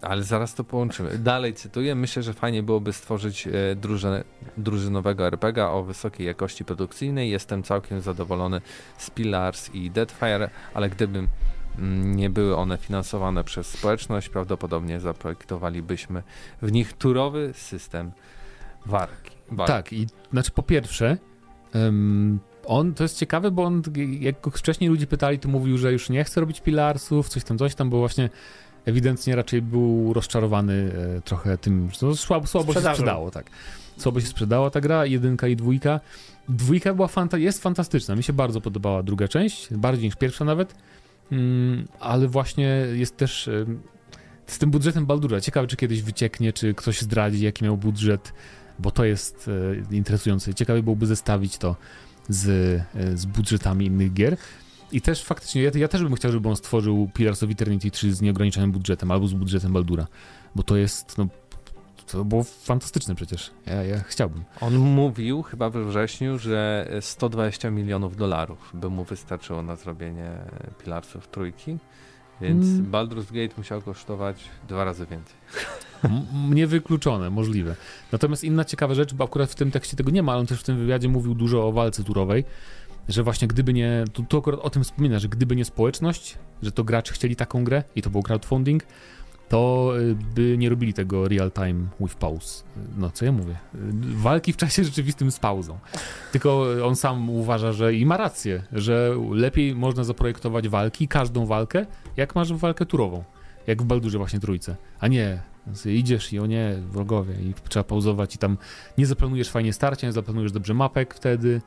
Ale zaraz to połączymy. Dalej cytuję. Myślę, że fajnie byłoby stworzyć e, drużynę, drużynowego RPG o wysokiej jakości produkcyjnej. Jestem całkiem zadowolony z Pillars i Deadfire, ale gdybym mm, nie były one finansowane przez społeczność, prawdopodobnie zaprojektowalibyśmy w nich turowy system walki. walki. Tak, i znaczy po pierwsze, em, on to jest ciekawe, bo on, jak wcześniej ludzie pytali, to mówił, że już nie chce robić Pilarsów, coś tam, coś tam, bo właśnie ewidentnie raczej był rozczarowany e, trochę tym, że to słabo, słabo się sprzedało, tak. Słabo się sprzedała ta gra, jedynka i dwójka. Dwójka była fanta jest fantastyczna, mi się bardzo podobała druga część, bardziej niż pierwsza nawet, mm, ale właśnie jest też em, z tym budżetem Baldura. Ciekawe, czy kiedyś wycieknie, czy ktoś zdradzi, jaki miał budżet, bo to jest e, interesujące. Ciekawe byłoby zestawić to z, e, z budżetami innych gier. I też faktycznie, ja, ja też bym chciał, żeby on stworzył Pillars of Eternity 3 z nieograniczonym budżetem, albo z budżetem Baldura, bo to jest, no, to było fantastyczne przecież. Ja, ja chciałbym. On mówił chyba we wrześniu, że 120 milionów dolarów by mu wystarczyło na zrobienie Pillarsów trójki, więc Mm. Baldur's Gate musiał kosztować dwa razy więcej. Niewykluczone, możliwe. Natomiast inna ciekawa rzecz, bo akurat w tym tekście tego nie ma, ale on też w tym wywiadzie mówił dużo o walce turowej, że właśnie gdyby nie, tu, tu akurat o tym wspomina, że gdyby nie społeczność, że to gracze chcieli taką grę i to był crowdfunding, to y, by nie robili tego real time with pause. No, co ja mówię? Y, Walki w czasie rzeczywistym z pauzą. Tylko on sam uważa, że i ma rację, że lepiej można zaprojektować walki, każdą walkę, jak masz walkę turową. Jak w Baldurze właśnie trójce. A nie, idziesz i o nie, wrogowie i trzeba pauzować i tam nie zaplanujesz fajnie starcia, nie zaplanujesz dobrze mapek wtedy,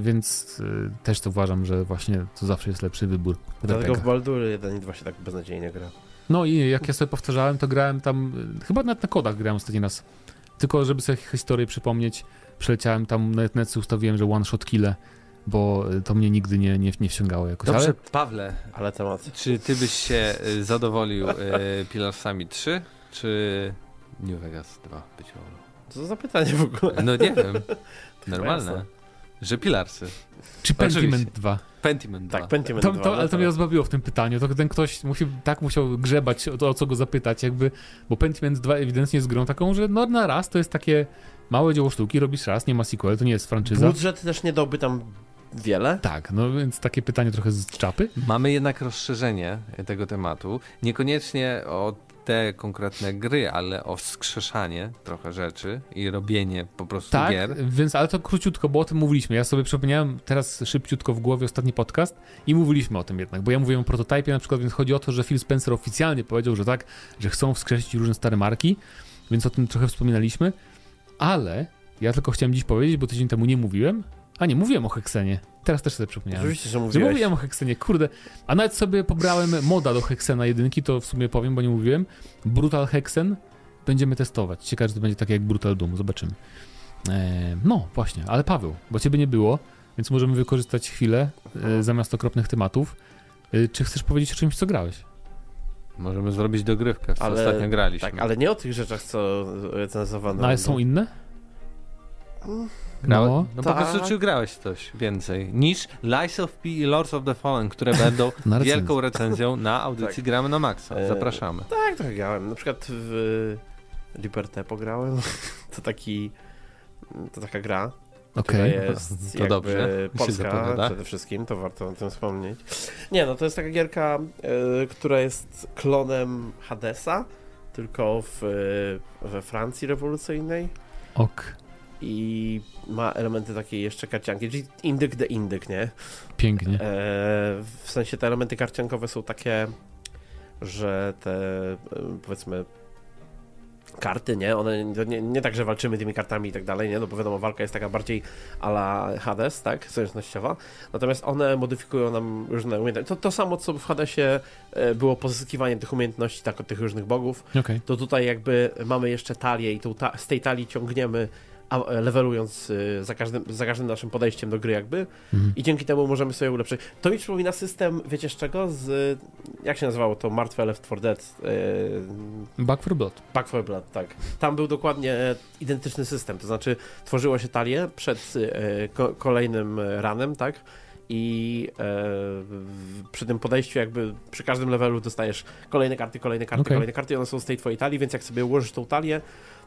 więc e, też to uważam, że właśnie to zawsze jest lepszy wybór. Dlatego w Baldury 1 i 2 się tak beznadziejnie gra. No i jak ja sobie powtarzałem, to grałem tam, e, chyba nawet na kodach grałem ostatni raz. Tylko żeby sobie historię przypomnieć, przeleciałem tam, nawet net sobie ustawiłem, że one shot kille, bo e, to mnie nigdy nie, nie, nie wciągało jakoś. Dobrze, Ale Pawle, Ale temat. czy ty byś się zadowolił y, Pillarsami 3, czy New Vegas 2 być może? Co za zapytanie w ogóle? No nie wiem, normalne, jasne. Że Pillarsy. czy Oczywiście. Pentiment 2? Pentiment 2. Tak, Pentiment To, 2. to, ale to mnie rozbawiło w tym pytaniu. To ten ktoś musi, tak musiał grzebać o to, o co go zapytać, jakby, bo Pentiment 2 ewidentnie jest grą taką, że no na raz to jest takie małe dzieło sztuki, robisz raz, nie ma sequel, to nie jest franczyza. Budżet też nie dałby tam wiele. Tak, no więc takie pytanie trochę z czapy. Mamy jednak rozszerzenie tego tematu. Niekoniecznie o te konkretne gry, ale o wskrzeszanie trochę rzeczy i robienie po prostu Tak, gier. więc ale to króciutko, bo o tym mówiliśmy. Ja sobie przypomniałem teraz szybciutko w głowie ostatni podcast i mówiliśmy o tym jednak, bo ja mówiłem o prototypie na przykład, więc chodzi o to, że Phil Spencer oficjalnie powiedział, że tak, że chcą wskrzesić różne stare marki, więc o tym trochę wspominaliśmy, ale ja tylko chciałem dziś powiedzieć, bo tydzień temu nie mówiłem, a nie, mówiłem o Hexenie. Teraz też sobie przypomniałem. Oczywiście, że Że mówiłeś. mówiłem o Hexenie, kurde. A nawet sobie pobrałem moda do Hexena jedynki, to w sumie powiem, bo nie mówiłem. Brutal Hexen będziemy testować. Ciekawe, czy to będzie tak jak Brutal Doom, zobaczymy. Eee, no, właśnie, ale Paweł, bo ciebie nie było, więc możemy wykorzystać chwilę e, zamiast okropnych tematów. E, czy chcesz powiedzieć o czymś, co grałeś? Możemy zrobić dogrywkę, w co Ale- ostatnio graliśmy. Tak, ale nie o tych rzeczach, co recenzowano. No, ale są inne? Grałeś? No, No po tak. prostu czy grałeś coś więcej niż Lies of P i Lords of the Fallen, które będą wielką recenzją na audycji Tak. Gramy na Maxa. E, Zapraszamy. Tak, trochę grałem. Na przykład w Liberté pograłem. To taki... To taka gra, Okej. jest To dobrze, polska przede wszystkim, to warto o tym wspomnieć. Nie, no to jest taka gierka, e, która jest klonem Hadesa, tylko w, e, we Francji rewolucyjnej Ok, i ma elementy takiej jeszcze karcianki, czyli indyk de indyk, nie? pięknie. E, w sensie te elementy karciankowe są takie, że te e, powiedzmy karty, nie? One nie, nie tak, że walczymy tymi kartami i tak dalej, nie? No bo wiadomo, walka jest taka bardziej ala Hades, tak? Zręcznościowa. Natomiast one modyfikują nam różne umiejętności. To, to samo, co w Hadesie e, było pozyskiwanie tych umiejętności, tak, od tych różnych bogów, Okay. to tutaj jakby mamy jeszcze talię i ta z tej talii ciągniemy levelując y, za każdym, za każdym naszym podejściem do gry jakby Mhm. i dzięki temu możemy sobie ulepszyć. To mi przypomina system, wiecie z czego? Z, jak się nazywało to? Martwe Left 4 Dead. y, Back for Blood. Back 4 Blood, tak. Tam był dokładnie identyczny system, to znaczy tworzyło się talię przed e, ko kolejnym ranem, tak? I e, przy tym podejściu jakby przy każdym levelu dostajesz kolejne karty, kolejne karty, Okej. kolejne karty i one są z tej twojej talii, więc jak sobie ułożysz tą talię,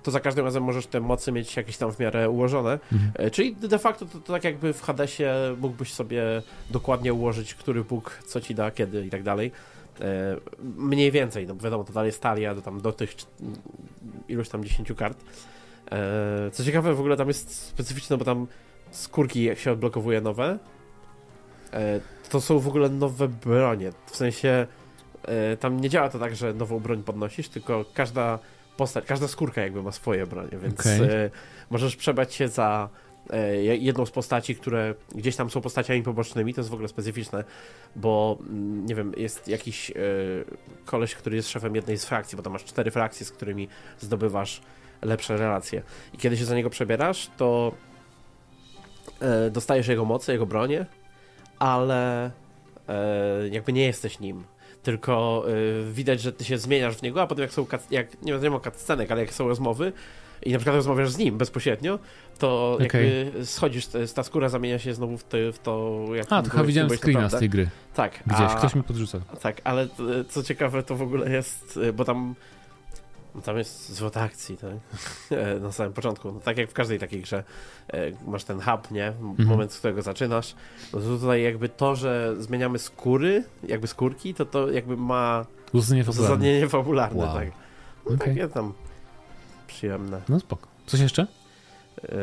to za każdym razem możesz te mocy mieć jakieś tam w miarę ułożone. Mhm. E, Czyli de facto to, to tak jakby w Hadesie mógłbyś sobie dokładnie ułożyć, który Bóg co ci da, kiedy i tak dalej. E, Mniej więcej, no bo wiadomo, to dalej jest talia do, tam, do tych iluś tam 10 kart. E, Co ciekawe, w ogóle tam jest specyficzne, bo tam skórki, jak się odblokowuje nowe, to są w ogóle nowe bronie. W sensie tam nie działa to tak, że nową broń podnosisz, tylko każda postać, każda skórka jakby ma swoje bronie, więc Okej. e, możesz przebrać się za e, jedną z postaci, które gdzieś tam są postaciami pobocznymi, to jest w ogóle specyficzne, bo mm, nie wiem, jest jakiś e, koleś, który jest szefem jednej z frakcji, bo tam masz cztery frakcje, z którymi zdobywasz lepsze relacje. I kiedy się za niego przebierasz, to dostajesz jego moce, jego bronię, ale jakby nie jesteś nim. Tylko e, widać, że ty się zmieniasz w niego, a potem jak są, jak, nie wiem, cutscenek, ale jak są rozmowy i na przykład rozmawiasz z nim bezpośrednio, to Okej. jakby schodzisz, ta skóra zamienia się znowu w, ty, w to, jak A, to chyba widziałem screena z tej gry. Tak. Gdzieś, a, ktoś mi podrzucał. Tak, ale t- co ciekawe, to w ogóle jest, y, bo tam tam jest zwrot akcji, tak? E, Na samym początku. No, tak jak w każdej takiej grze e, masz ten hub, nie? Mhm. Moment, z którego zaczynasz. No to tutaj jakby to, że zmieniamy skóry, jakby skórki, to to jakby ma Uzasadnienie fabularne. uzasadnienie fabularne, Wow. tak. No Okej. takie tam przyjemne. No spoko. Coś jeszcze? E,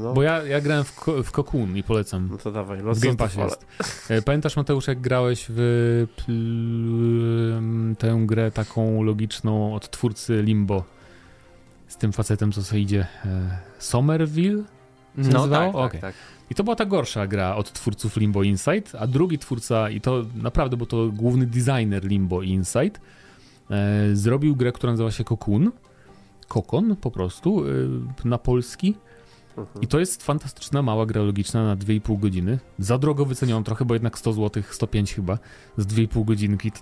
no, Bo ja, ja grałem w, w Cocoon i polecam. no to dawaj, Lost Game Fallen. jest. E, Pamiętasz, Mateusz, jak grałeś w tę grę taką logiczną od twórcy Limbo z tym facetem, co sobie idzie? E, Somerville? No tak, tak, Okej. tak. I to była ta gorsza gra od twórców Limbo Insight, a drugi twórca, i to naprawdę, bo to główny designer Limbo Insight, e, zrobił grę, która nazywa się Cocoon. Kokon po prostu, e, na polski. Mhm. I to jest fantastyczna, mała gra logiczna na 2,5 godziny. Za drogo wycenioną trochę, bo jednak 100 zł, 105 chyba, z 2,5 godzinki.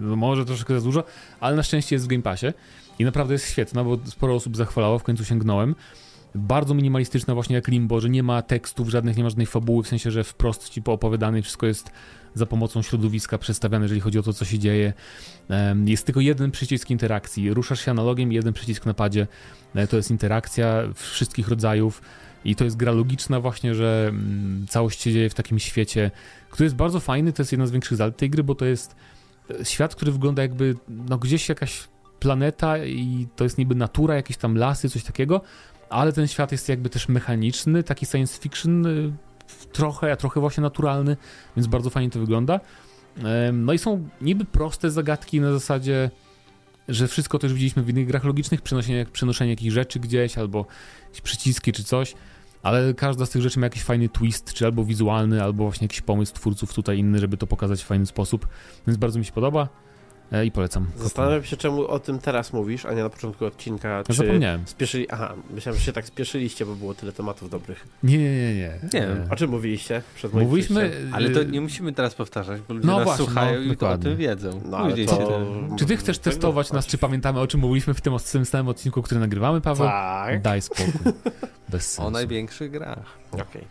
No może troszkę za dużo, ale na szczęście jest w Game Passie. I naprawdę jest świetna, bo sporo osób zachwalało, w końcu sięgnąłem. Bardzo minimalistyczna właśnie jak Limbo, że nie ma tekstów żadnych, nie ma żadnej fabuły, w sensie, że wprost ci poopowiadane wszystko jest za pomocą środowiska przedstawiane, jeżeli chodzi o to, co się dzieje. Jest tylko jeden przycisk interakcji. Ruszasz się analogiem jeden przycisk na padzie. E, To jest interakcja wszystkich rodzajów. I to jest gra logiczna właśnie, że mm, całość się dzieje w takim świecie, który jest bardzo fajny. To jest jedna z większych zalet tej gry, bo to jest e, świat, który wygląda jakby no gdzieś jakaś planeta i to jest niby natura, jakieś tam lasy, coś takiego, ale ten świat jest jakby też mechaniczny, taki science fiction y, trochę, a trochę właśnie naturalny, więc bardzo fajnie to wygląda. No i są niby proste zagadki na zasadzie, że wszystko też widzieliśmy w innych grach logicznych, przenoszenie, przenoszenie jakichś rzeczy gdzieś, albo jakieś przyciski czy coś, ale każda z tych rzeczy ma jakiś fajny twist, czy albo wizualny, albo właśnie jakiś pomysł twórców tutaj inny, żeby to pokazać w fajny sposób, więc bardzo mi się podoba i polecam. Zastanawiam się, czemu o tym teraz mówisz, a nie na początku odcinka. Ja Czy Zapomniałem. spieszyli... Aha, myślałem, że się tak spieszyliście, bo było tyle tematów dobrych. Nie, nie, nie, nie. Nie E, O czym mówiliście przed moim Mówiliśmy... przyjściem? Ale to e, nie musimy teraz powtarzać, bo ludzie No nas właśnie, słuchają no, i o tym wiedzą. No, ale to... się- Czy ty chcesz testować nas, czy pamiętamy, o czym mówiliśmy w tym, samym odcinku, który nagrywamy, Paweł? Tak. Daj spokój. Bez sensu. O największych grach. Okej.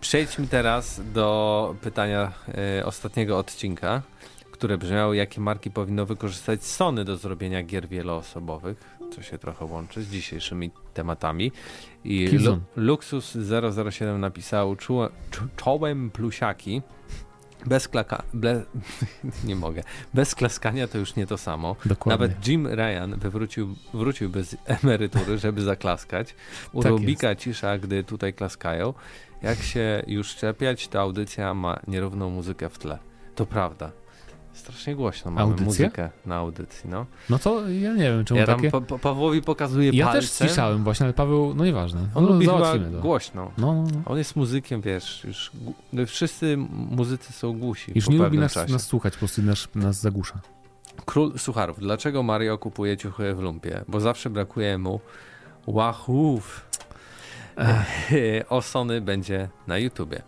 Przejdźmy teraz do pytania e, ostatniego odcinka, które brzmiało, jakie marki powinno wykorzystać Sony do zrobienia gier wieloosobowych, co się trochę łączy z dzisiejszymi tematami. I Lu. Luxus 007 napisał, czu, czołem plusiaki, bez klaka, ble, nie mogę, bez klaskania to już nie to samo. Dokładnie. Nawet Jim Ryan wywrócił, wrócił bez emerytury, żeby zaklaskać. U Tak Rubika cisza, gdy tutaj klaskają. Jak się już czepiać, to audycja ma nierówną muzykę w tle. To prawda. Strasznie głośno mamy Audycja? muzykę na audycji, no. No to ja nie wiem, czemu Ja tam takie... pa, pa, Pawłowi pokazuję Ja też palcem. ściszałem właśnie, ale Paweł, no nieważne. On no, lubi chyba to. głośno. No, no, no. On jest muzykiem, wiesz, już no, wszyscy muzycy są głusi Już nie lubi nas, nas słuchać, po prostu nas, nas zagłusza. Król sucharów. Dlaczego Mario kupuje ciuchy w lumpie? Bo zawsze brakuje mu łachów. Osony będzie na YouTubie.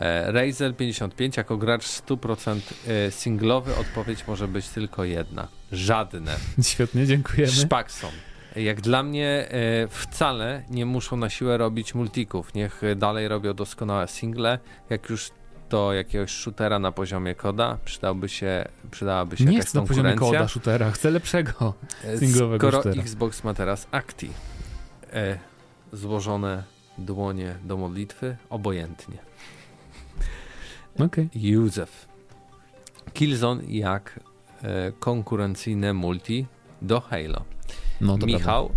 E, Razer 55 jako gracz 100% e, singlowy odpowiedź może być tylko jedna. Żadne. Świetnie, dziękujemy. Szpakson. Jak dla mnie e, wcale nie muszą na siłę robić multików. Niech dalej robią doskonałe single. Jak już do jakiegoś shootera na poziomie koda przydałby się, przydałaby się Nie jakaś chcę na poziomie koda shootera, chcę lepszego. Singlowego Skoro shootera. Xbox ma teraz Acti, e, złożone dłonie do modlitwy, obojętnie. Okej. Józef. Killzone jak e, konkurencyjne multi do Halo. No Michał,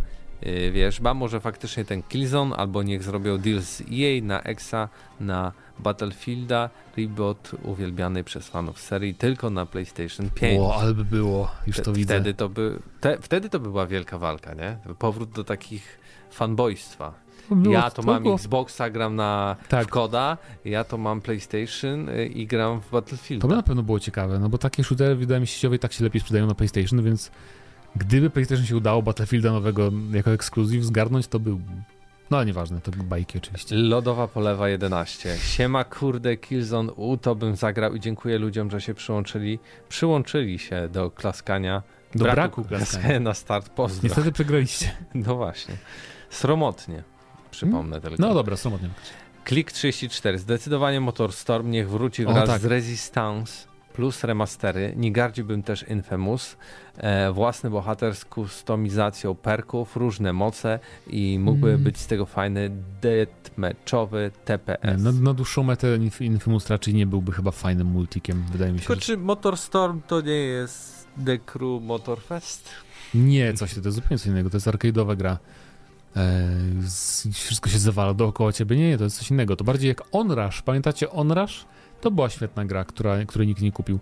y, wiesz, ba może faktycznie ten Killzone, albo niech zrobią deal z EA na Exa, na Battlefielda, reboot uwielbianej przez fanów serii tylko na PlayStation 5. O, ale by było, już to Te- widzę. Wtedy to, by, te, wtedy to by była wielka walka, nie? Powrót do takich fanboystwa. Było- ja to mam było- Xboxa, gram na Tak. w koda, ja to mam PlayStation y, i gram w Battlefield. To by na pewno było ciekawe, no bo takie shootery wydaje mi się sieciowe tak się lepiej sprzedają na PlayStation, więc gdyby PlayStation się udało Battlefielda nowego jako ekskluzyw zgarnąć, to był... No ale nieważne, to bajki oczywiście. Lodowa Polewa 11. Siema kurde Killzone U, to bym zagrał i dziękuję ludziom, że się przyłączyli. Przyłączyli się do klaskania. Do braku klaskania. na start pozdro. Niestety przegraliście. No właśnie. Sromotnie. Przypomnę tylko. No dobra, samotnie. Klik 34. Zdecydowanie Motorstorm niech wróci O, wraz tak. z Resistance plus remastery. Nie gardziłbym też Infamous. E, własny bohater z kustomizacją perków, różne moce i mógłby Mm. być z tego fajny deathmatchowy Nie, TPS. Na, na dłuższą metę Inf- Infamous raczej nie byłby chyba fajnym multikiem, wydaje mi się. Tylko Że... czy Motorstorm to nie jest The Crew Motorfest? Nie, coś to jest zupełnie co innego, to jest arcade'owa gra. E, wszystko się zawala dookoła ciebie. Nie, nie, to jest coś innego. To bardziej jak Onrush. Pamiętacie Onrush? To była świetna gra, która, której nikt nie kupił.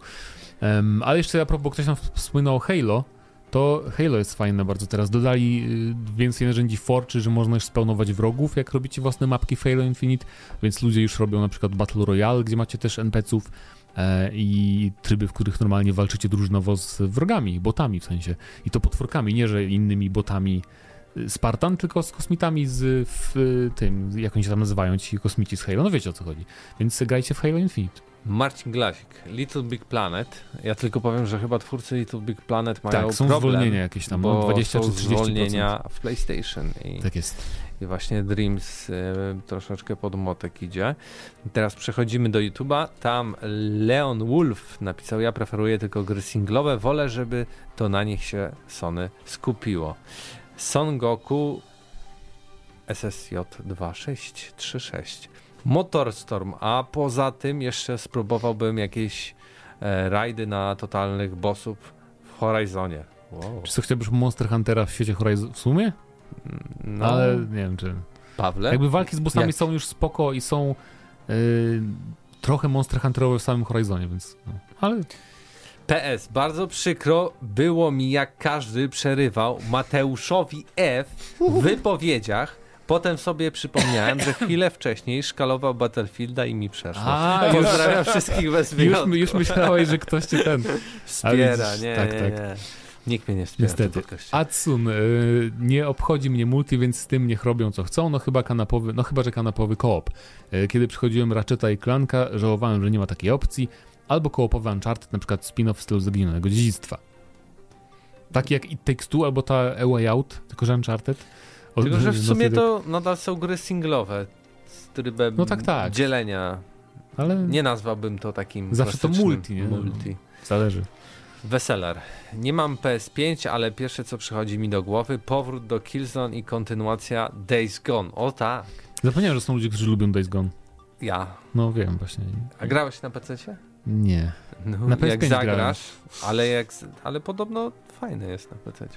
Em, ale jeszcze a propos, ktoś tam wspominał o Halo, to Halo jest fajne bardzo teraz. Dodali y, więcej narzędzi forczy, że można już spawnować wrogów, jak robicie własne mapki w Halo Infinite, więc ludzie już robią na przykład Battle Royale, gdzie macie też NPC-ów e, i tryby, w których normalnie walczycie drużynowo z wrogami, botami w sensie. I to potworkami, nie że innymi botami Spartan, tylko z kosmitami z tym, jak oni się tam nazywają, ci kosmici z Halo, no wiecie o co chodzi. Więc grajcie w Halo Infinite. Marcin Glasik, Little Big Planet. Ja tylko powiem, że chyba twórcy Little Big Planet mają tak, są problem, zwolnienia jakieś tam, bo no 20 są czy 30%. zwolnienia w PlayStation i, Tak jest. i właśnie Dreams y, troszeczkę pod motek idzie. Teraz przechodzimy do YouTube'a. Tam Leon Wolf napisał, ja preferuję tylko gry singlowe, wolę, żeby to na nich się Sony skupiło. Son Goku SSJ 2636 Motorstorm, a poza tym jeszcze spróbowałbym jakieś e, rajdy na totalnych bossów w Horizonie. Wow. Czy co chciałbyś Monster Huntera w świecie Horizon w sumie? No, Ale nie wiem, czy... Pawle? Jakby walki z bossami Jak? są już spoko i są yy, trochę Monster Hunterowe w samym Horizonie, więc... No. Ale PS, bardzo przykro było mi jak każdy przerywał Mateuszowi F w wypowiedziach. Potem sobie przypomniałem, że chwilę wcześniej szkalował Battlefielda i mi przeszło. A, już, Pozdrawiam wszystkich bez już, wyjątku. już myślałeś, że ktoś cię ten... Wspiera, widzisz, nie, tak, nie, tak. nie. Nikt mnie nie wspiera. Niestety. Atsun, y, nie obchodzi mnie multi, więc z tym niech robią co chcą, no chyba kanapowy, no chyba, że kanapowy koop. Y, kiedy przychodziłem Ratcheta i Clanka, żałowałem, że nie ma takiej opcji, albo koopowy Uncharted, na przykład spin-off w stylu Zaginionego Dziedzictwa. Taki jak It Takes Two, albo ta A Way Out, tylko że Uncharted. Od- Tylko, że w sumie to nadal są gry singlowe z trybem No tak, tak. dzielenia. Ale Nie nazwałbym to takim Zawsze to multi, nie? multi. zależy. Weseler. Nie mam PS5, ale pierwsze co przychodzi mi do głowy, powrót do Killzone i kontynuacja Days Gone. O tak. Zapomniałem, że są ludzie, którzy lubią Days Gone. Ja. No wiem właśnie. A grałeś na PC? Nie. No, Na PS5 jak grałem. zagrasz, ale, jak, ale podobno fajne jest na PC.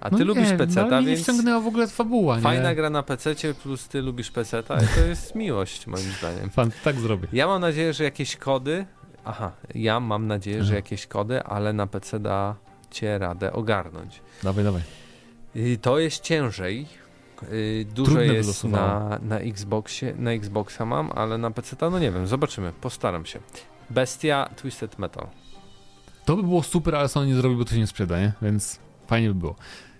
A ty no lubisz nie, PC, no, mnie nie więc wciągnęła w ogóle fabuła, fajna nie? gra na PC plus ty lubisz PC, to jest miłość moim zdaniem. Fan, tak zrobię. Ja mam nadzieję, że jakieś kody aha, ja mam nadzieję, że Aha. jakieś kody, ale na PC dacie radę ogarnąć. Dawaj, dawaj. Y, To jest ciężej. Y, Dużo Trudne jest na, na Xboxie, na Xboxa mam, ale na PC no nie wiem, zobaczymy, postaram się. Bestia Twisted Metal. To by było super, ale Sony nie zrobi, bo to się nie sprzeda, nie? Więc fajnie by było.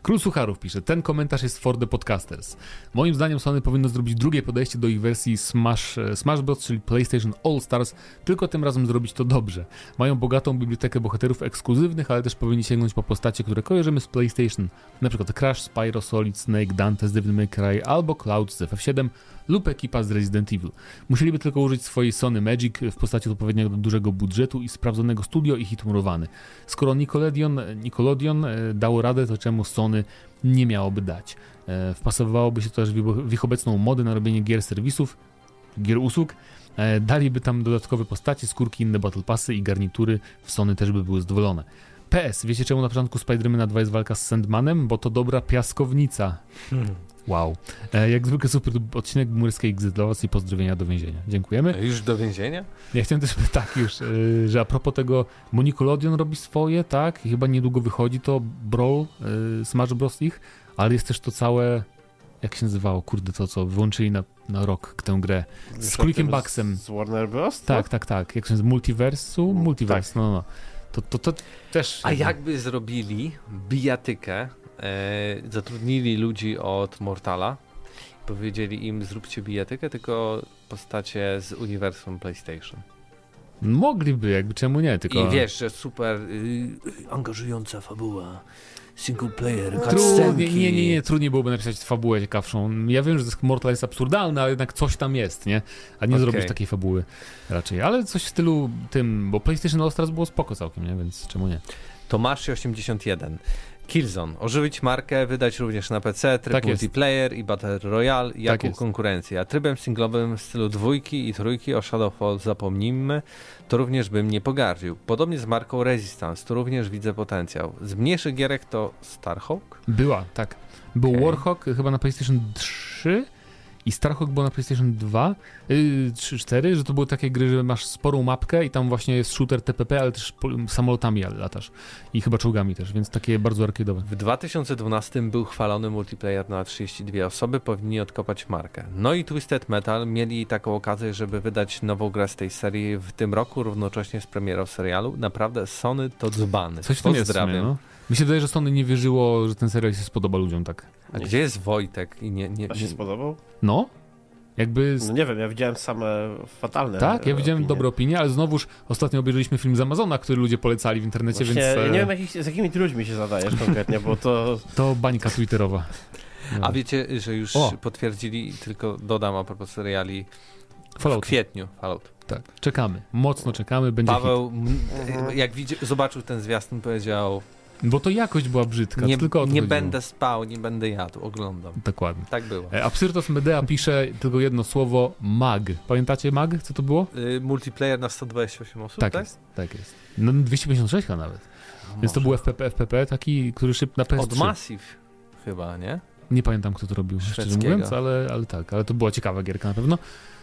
Król Sucharów pisze, ten komentarz jest for the podcasters. Moim zdaniem Sony powinno zrobić drugie podejście do ich wersji Smash, Smash Bros., czyli PlayStation All Stars, tylko tym razem zrobić to dobrze. Mają bogatą bibliotekę bohaterów ekskluzywnych, ale też powinni sięgnąć po postacie, które kojarzymy z PlayStation, przykład Crash, Spyro, Solid Snake, Dante z Devil May Cry albo Cloud z FF7 lub ekipa z Resident Evil. Musieliby tylko użyć swojej Sony Magic w postaci odpowiedniego dużego budżetu i sprawdzonego studio i hit murowany. Skoro Nickelodeon, Nickelodeon e, dało radę, to czemu Sony nie miałoby dać? E, Wpasowywałoby się też w ich- obecną modę na robienie gier serwisów, gier usług. E, Daliby tam dodatkowe postacie, skórki, inne battle passy i garnitury. W Sony też by były zadowolone. PS, wiecie czemu na początku Spider-Mana 2 jest walka z Sandmanem? Bo to dobra piaskownica. Wow. E, jak zwykle super odcinek Murskiej Gzy dla was i pozdrowienia do więzienia. Dziękujemy. Już do więzienia? Ja chciałem też tak już, y, że a propos tego, bo Nickelodeon robi swoje, tak? I chyba niedługo wychodzi to Brawl, y, Smash Bros. ich, ale jest też to całe, jak się nazywało, kurde, to co wyłączyli na, na rok tę grę. Z Królikiem Bucksem. Z Warner Bros? Tak, tak, tak. Jak się nazywa? Multiversu? Mm, Multiverse, no, no. To, to, to też... A jakby zrobili bijatykę, e, zatrudnili ludzi od Mortala, powiedzieli im zróbcie bijatykę, tylko postacie z uniwersum PlayStation. Mogliby, jakby czemu nie, tylko... I wiesz, że super y, angażująca fabuła, single player, Trudniej, nie, nie, nie, trudniej byłoby napisać fabułę ciekawszą. Ja wiem, że Mortal jest absurdalny, ale jednak coś tam jest, nie? A nie Okej. zrobisz takiej fabuły raczej. Ale coś w stylu tym, bo PlayStation Stars było spoko całkiem, nie? Więc czemu nie? Tomasz 81. Killzone. Ożywić markę, wydać również na PC, tryb Tak jest. multiplayer i Battle Royale jako jest. konkurencja. Trybem singlowym w stylu dwójki i trójki o Shadowfall zapomnijmy, to również bym nie pogardził. Podobnie z marką Resistance, tu również widzę potencjał. Z mniejszych gierek to Starhawk? Była, tak. Był Okej. Warhawk chyba na PlayStation 3 i Starhawk był na PlayStation 2, yy, 3, 4, że to były takie gry, że masz sporą mapkę i tam właśnie jest shooter TPP, ale też samolotami latasz i chyba czołgami też, więc takie bardzo arcade'owe. W 2012 był chwalony multiplayer na 32 osoby, powinni odkopać markę. No i Twisted Metal mieli taką okazję, żeby wydać nową grę z tej serii w tym roku, równocześnie z premierą serialu. Naprawdę Sony to dzbany. Coś w tym jest w sumie, no. Mi się wydaje, że Sony nie wierzyło, że ten serial się spodoba ludziom tak. A gdzie jest Wojtek? I nie, nie, A się nie, spodobał? No, jakby... No nie wiem, ja widziałem same fatalne Tak, ja e, widziałem opinie. dobre opinie, ale znowuż ostatnio obejrzeliśmy film z Amazona, który ludzie polecali w internecie, Właśnie, więc ja e, nie wiem, jakich, z jakimi ty ludźmi się zadajesz konkretnie, bo to... to bańka twitterowa. No. A wiecie, że już O. potwierdzili, tylko dodam a propos seriali, w Fallout, kwietniu Fallout. tak. Czekamy, mocno czekamy, będzie Paweł, m, Mhm. jak widzi, zobaczył ten zwiastun, powiedział hit. Bo to jakość była brzydka, nie, tylko nie będę spał, nie będę jadł, oglądam. Dokładnie. Tak było. E, Absyrtos Medea pisze tylko jedno słowo, mag. Pamiętacie mag? Co to było? Y, multiplayer na 128 osób, Tak tak? jest, tak jest. No 256 chyba nawet. Więc to był FPP, FPP taki, który szyb na PS3. Od Massive chyba, nie? Nie pamiętam, kto to robił, szczerze mówiąc, ale, ale tak, ale to była ciekawa gierka na pewno.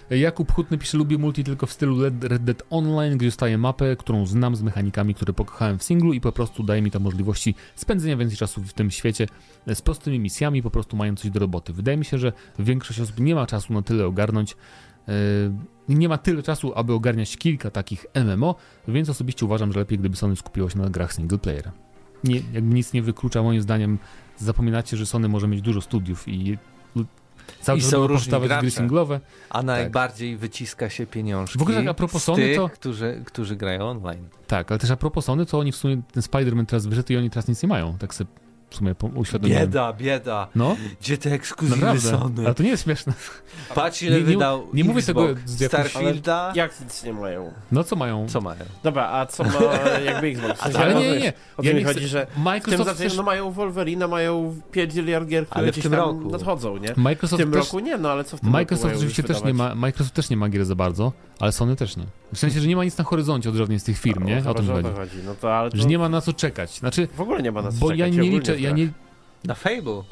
Jakub Hutny pisze, lubię multi tylko w stylu Red Dead Online, gdzie dostaję mapę, którą znam z mechanikami, które pokochałem w singlu i po prostu daje mi to możliwości spędzenia więcej czasu w tym świecie z prostymi misjami, po prostu mając coś do roboty. Wydaje mi się, że większość osób nie ma czasu na tyle ogarnąć, e, nie ma tyle czasu, aby ogarniać kilka takich MMO, więc osobiście uważam, że lepiej gdyby Sony skupiło się na grach single player. Nie, jakby nic nie wyklucza moim zdaniem zapominacie, że Sony może mieć dużo studiów i cały I są różni powstawać gry gracze. singlowe. A najbardziej wyciska się pieniążki W ogóle tak a propos Sony, tych, to- którzy, którzy grają online. Tak, ale też a propos Sony, to oni w sumie, ten Spider-Man teraz wyszedł i oni teraz nic nie mają, tak sobie w sumie uświadomiłem. Bieda, bieda. No, Gdzie te ekskluzywy naprawdę, Sony? ale to nie jest śmieszne. Patrz ile Nie- nie- wydał nie mówię Xbox, tego z Starfielda. Jak nic nie mają? No co mają? Co mają? Dobra, a co ma jakby Xbox? W sensie, Ale nie, nie, nie. O Ja nie chcę- chodzi, że w tym Microsoft zasadzie, też, no mają Wolverine, mają 5 miliard gier, które Ale w tym tam roku. nadchodzą, nie? W Microsoft tym też, roku nie, no ale co w tym roku Microsoft mają oczywiście też nie ma, Microsoft też nie ma gier za bardzo, ale Sony też nie. W sensie, że nie ma nic na horyzoncie od żadnej z tych firm, nie? No, O mi chyba, że chodzi. No to ale to Że nie ma na co czekać. Znaczy, w ogóle nie ma na co bo czekać ja nie liczę, w ja nie, Na Fable.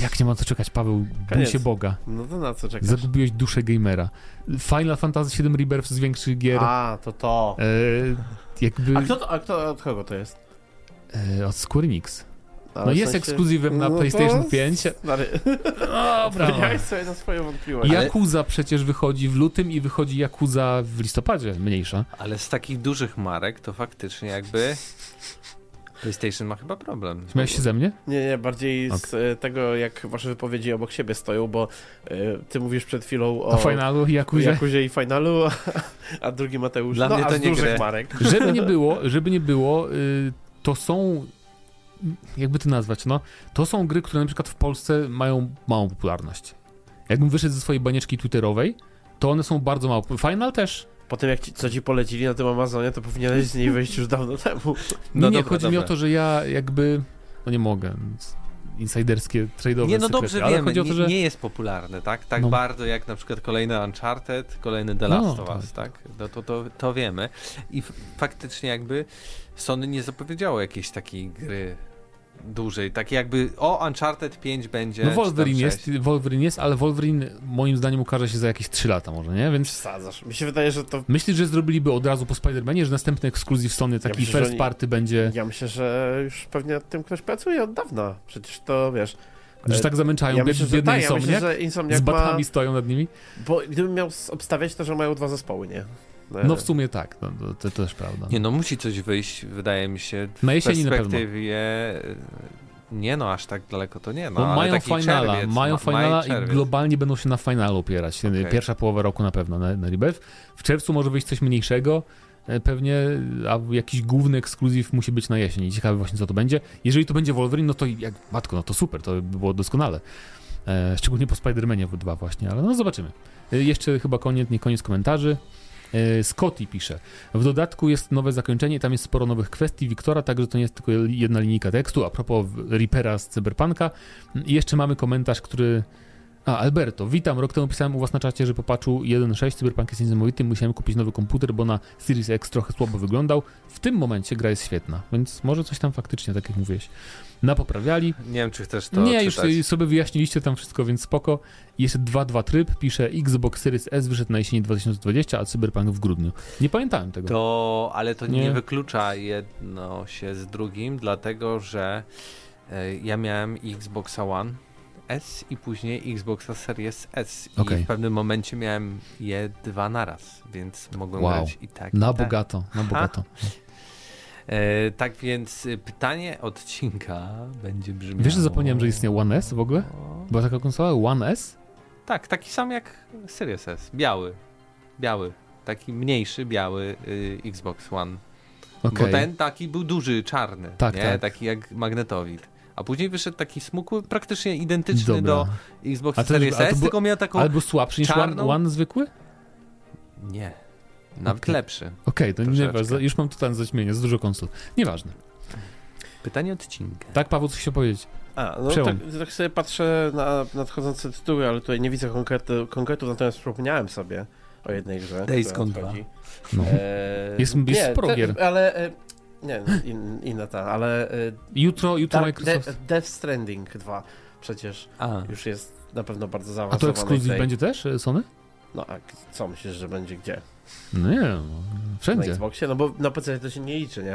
Jak nie ma co czekać, Paweł? Bój się Boga. No to na co czekasz? Zagubiłeś duszę gamera. Final Fantasy VII Rebirth z większych gier. A, to to. E, jakby A kto, to, a kto od kogo to jest? e, od Square Enix. No w jest sensie- ekskluzywem na No to PlayStation 5. Stary, Dobra. odpowiedziałeś sobie na swoją wątpliwość. Ale- Yakuza przecież wychodzi w lutym i wychodzi Yakuza w listopadzie, mniejsza. Ale z takich dużych marek to faktycznie jakby PlayStation ma chyba problem. Śmiałeś się ze mnie? Nie, nie, bardziej z e, tego, jak wasze wypowiedzi obok siebie stoją, bo e, ty mówisz przed chwilą o O finalu i Yakuzie. Jakuzie i finalu, a, a drugi Mateusz, Dla no mnie to nie grę. marek. Żeby nie było, żeby nie było, y, to są jakby to nazwać, no, to są gry, które na przykład w Polsce mają małą popularność. Jakbym wyszedł ze swojej banieczki twitterowej, to one są bardzo mało. Final też. Po tym, jak ci, co ci polecili na tym Amazonie, to powinieneś z niej wyjść już dawno temu. Nie, No nie, dobra, chodzi mi o dobra. to, że ja jakby, no nie mogę, insiderskie, trade'owe Nie, no sekrety, dobrze ale wiemy, chodzi o to, nie, że nie jest popularny, tak? Tak No. bardzo jak na przykład kolejny Uncharted, kolejny The No, Last of tak. Us, tak? No to, to, to wiemy. I faktycznie jakby Sony nie zapowiedziało jakiejś takiej gry dużej, tak jakby o Uncharted 5 będzie. no Wolverine jest, Wolverine jest, ale Wolverine moim zdaniem ukaże się za jakieś 3 lata może, nie? Więc Przesadzasz. Mi się wydaje, że to... myślisz, że zrobiliby od razu po Spider-Manie, że następny ekskluzyw Sony, taki myślę, że first oni- party będzie, Ja myślę, że już pewnie nad tym ktoś pracuje od dawna. Przecież to, wiesz... że tak zamęczają ja myślę, biedny tak, ja myślę, że Insomniac z batami ma... stoją nad nimi. Bo gdybym miał obstawiać, to że mają dwa zespoły, nie? No w sumie tak, no, to, to też prawda. Nie no, musi coś wyjść, wydaje mi się. W Na jesieni na pewno. perspektywie. Nie no, aż tak daleko to nie. No, ale mają finala, czerwiec, mają ma- finala i globalnie będą się na finalu opierać. Okej. Pierwsza połowa roku na pewno na, na Rebirth. W czerwcu może wyjść coś mniejszego, e, pewnie, a jakiś główny ekskluzyw musi być na jesień i ciekawy właśnie co to będzie. Jeżeli to będzie Wolverine, no to jak, matko, no to super, to by było doskonale. E, szczególnie po Spider-Manie w 2 właśnie, ale no zobaczymy. E, jeszcze chyba koniec, nie koniec komentarzy. E, Scotty pisze. W dodatku jest nowe zakończenie, tam jest sporo nowych kwestii Wiktora, także to nie jest tylko jedna linijka tekstu. A propos Reapera z Cyberpunka. I jeszcze mamy komentarz, który... A, Alberto, witam. Rok temu pisałem u was na czacie, że po patchu 1.6 Cyberpunk jest niesamowity. Musiałem kupić nowy komputer, bo na Series X trochę słabo wyglądał. W tym momencie gra jest świetna, więc może coś tam faktycznie, tak jak mówiłeś, napoprawiali. Nie wiem, czy chcesz to Nie, już czytać. sobie wyjaśniliście tam wszystko, więc spoko. Jest 2.2 tryb, pisze Xbox Series S wyszedł na jesieni 2020, a Cyberpunk w grudniu. Nie pamiętałem tego. To, ale to nie. Nie. wyklucza jedno się z drugim, dlatego że e, ja miałem Xboxa One S i później Xboxa Series S. I w pewnym momencie miałem je dwa naraz, więc mogłem Wow. grać i tak. Na i tak. bogato, na bogato. E, tak więc y, pytanie odcinka będzie brzmiało... Wiesz, że zapomniałem, że istnieje One S w ogóle? Była taka konsola One S? Tak, taki sam jak Series S. Biały. Biały. Taki mniejszy, biały y, Xbox One. Okej. Bo ten taki był duży, czarny. Tak, nie? tak. Taki jak magnetowid. A później wyszedł taki smukły, praktycznie identyczny Dobra. do Xbox A to- Series to S, był- tylko miał taką... Ale był słabszy niż One, czarną- One zwykły? Nie. Nawet Okej. lepszy. Okej, to nie Troszeczkę. ważne. Już mam totalne zaćmienie, z dużo konsol. Nieważne. Pytanie odcinka. Tak, Paweł, coś chciał powiedzieć. A, no tak, tak sobie patrzę na nadchodzące tytuły, ale tutaj nie widzę konkretu, konkretów, natomiast przypomniałem sobie o jednej grze. Days Gone nadchodzi. No. Eee, Jest- jest nie, sporo te- gier. Ale, e, nie, in, inna ta, ale e, Jutro, jutro Dark, Microsoft... De, Death Stranding 2 przecież A, już jest na pewno bardzo A zaawansowany. to ekskluzyw będzie też, e, Sony? No a co myślisz, że będzie gdzie? No nie Na wszędzie. Xboxie? No bo na PC to się nie liczy, nie?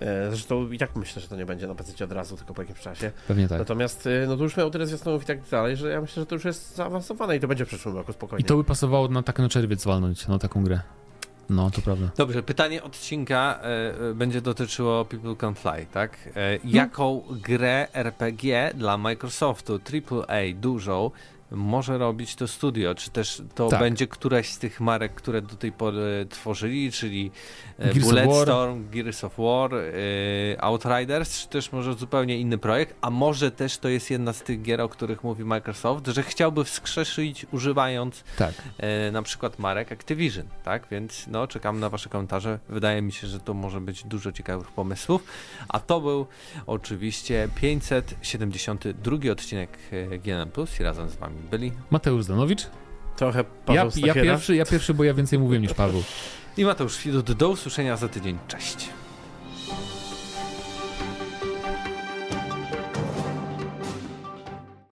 E, Zresztą i tak myślę, że to nie będzie na PC od razu, tylko po jakimś czasie. Pewnie tak. Natomiast e, no to już miał tyle zwiastunów i tak dalej, że ja myślę, że to już jest zaawansowane i to będzie w przyszłym roku spokojnie. I to by pasowało na tak na czerwiec walnąć, no taką grę. No, to prawda. Dobrze, pytanie odcinka e, będzie dotyczyło People Can Fly, tak? E, jaką grę RPG dla Microsoftu AAA dużą może robić to studio? Czy też to Tak. będzie któraś z tych marek, które do tej pory tworzyli, czyli e, Gears Bulletstorm, Gears of War, e, Outriders, czy też może zupełnie inny projekt? A może też to jest jedna z tych gier, o których mówi Microsoft, że chciałby wskrzeszyć używając Tak. e, na przykład marek Activision, tak? Więc no, czekam na wasze komentarze. Wydaje mi się, że to może być dużo ciekawych pomysłów. A to był oczywiście 572 odcinek GNM+, i razem z wami byli Mateusz Zdanowicz. Trochę Ja, Paweł ja Stachiera. pierwszy, ja pierwszy, bo ja więcej mówiłem niż Paweł. i Mateusz Widut. Do usłyszenia za tydzień. Cześć!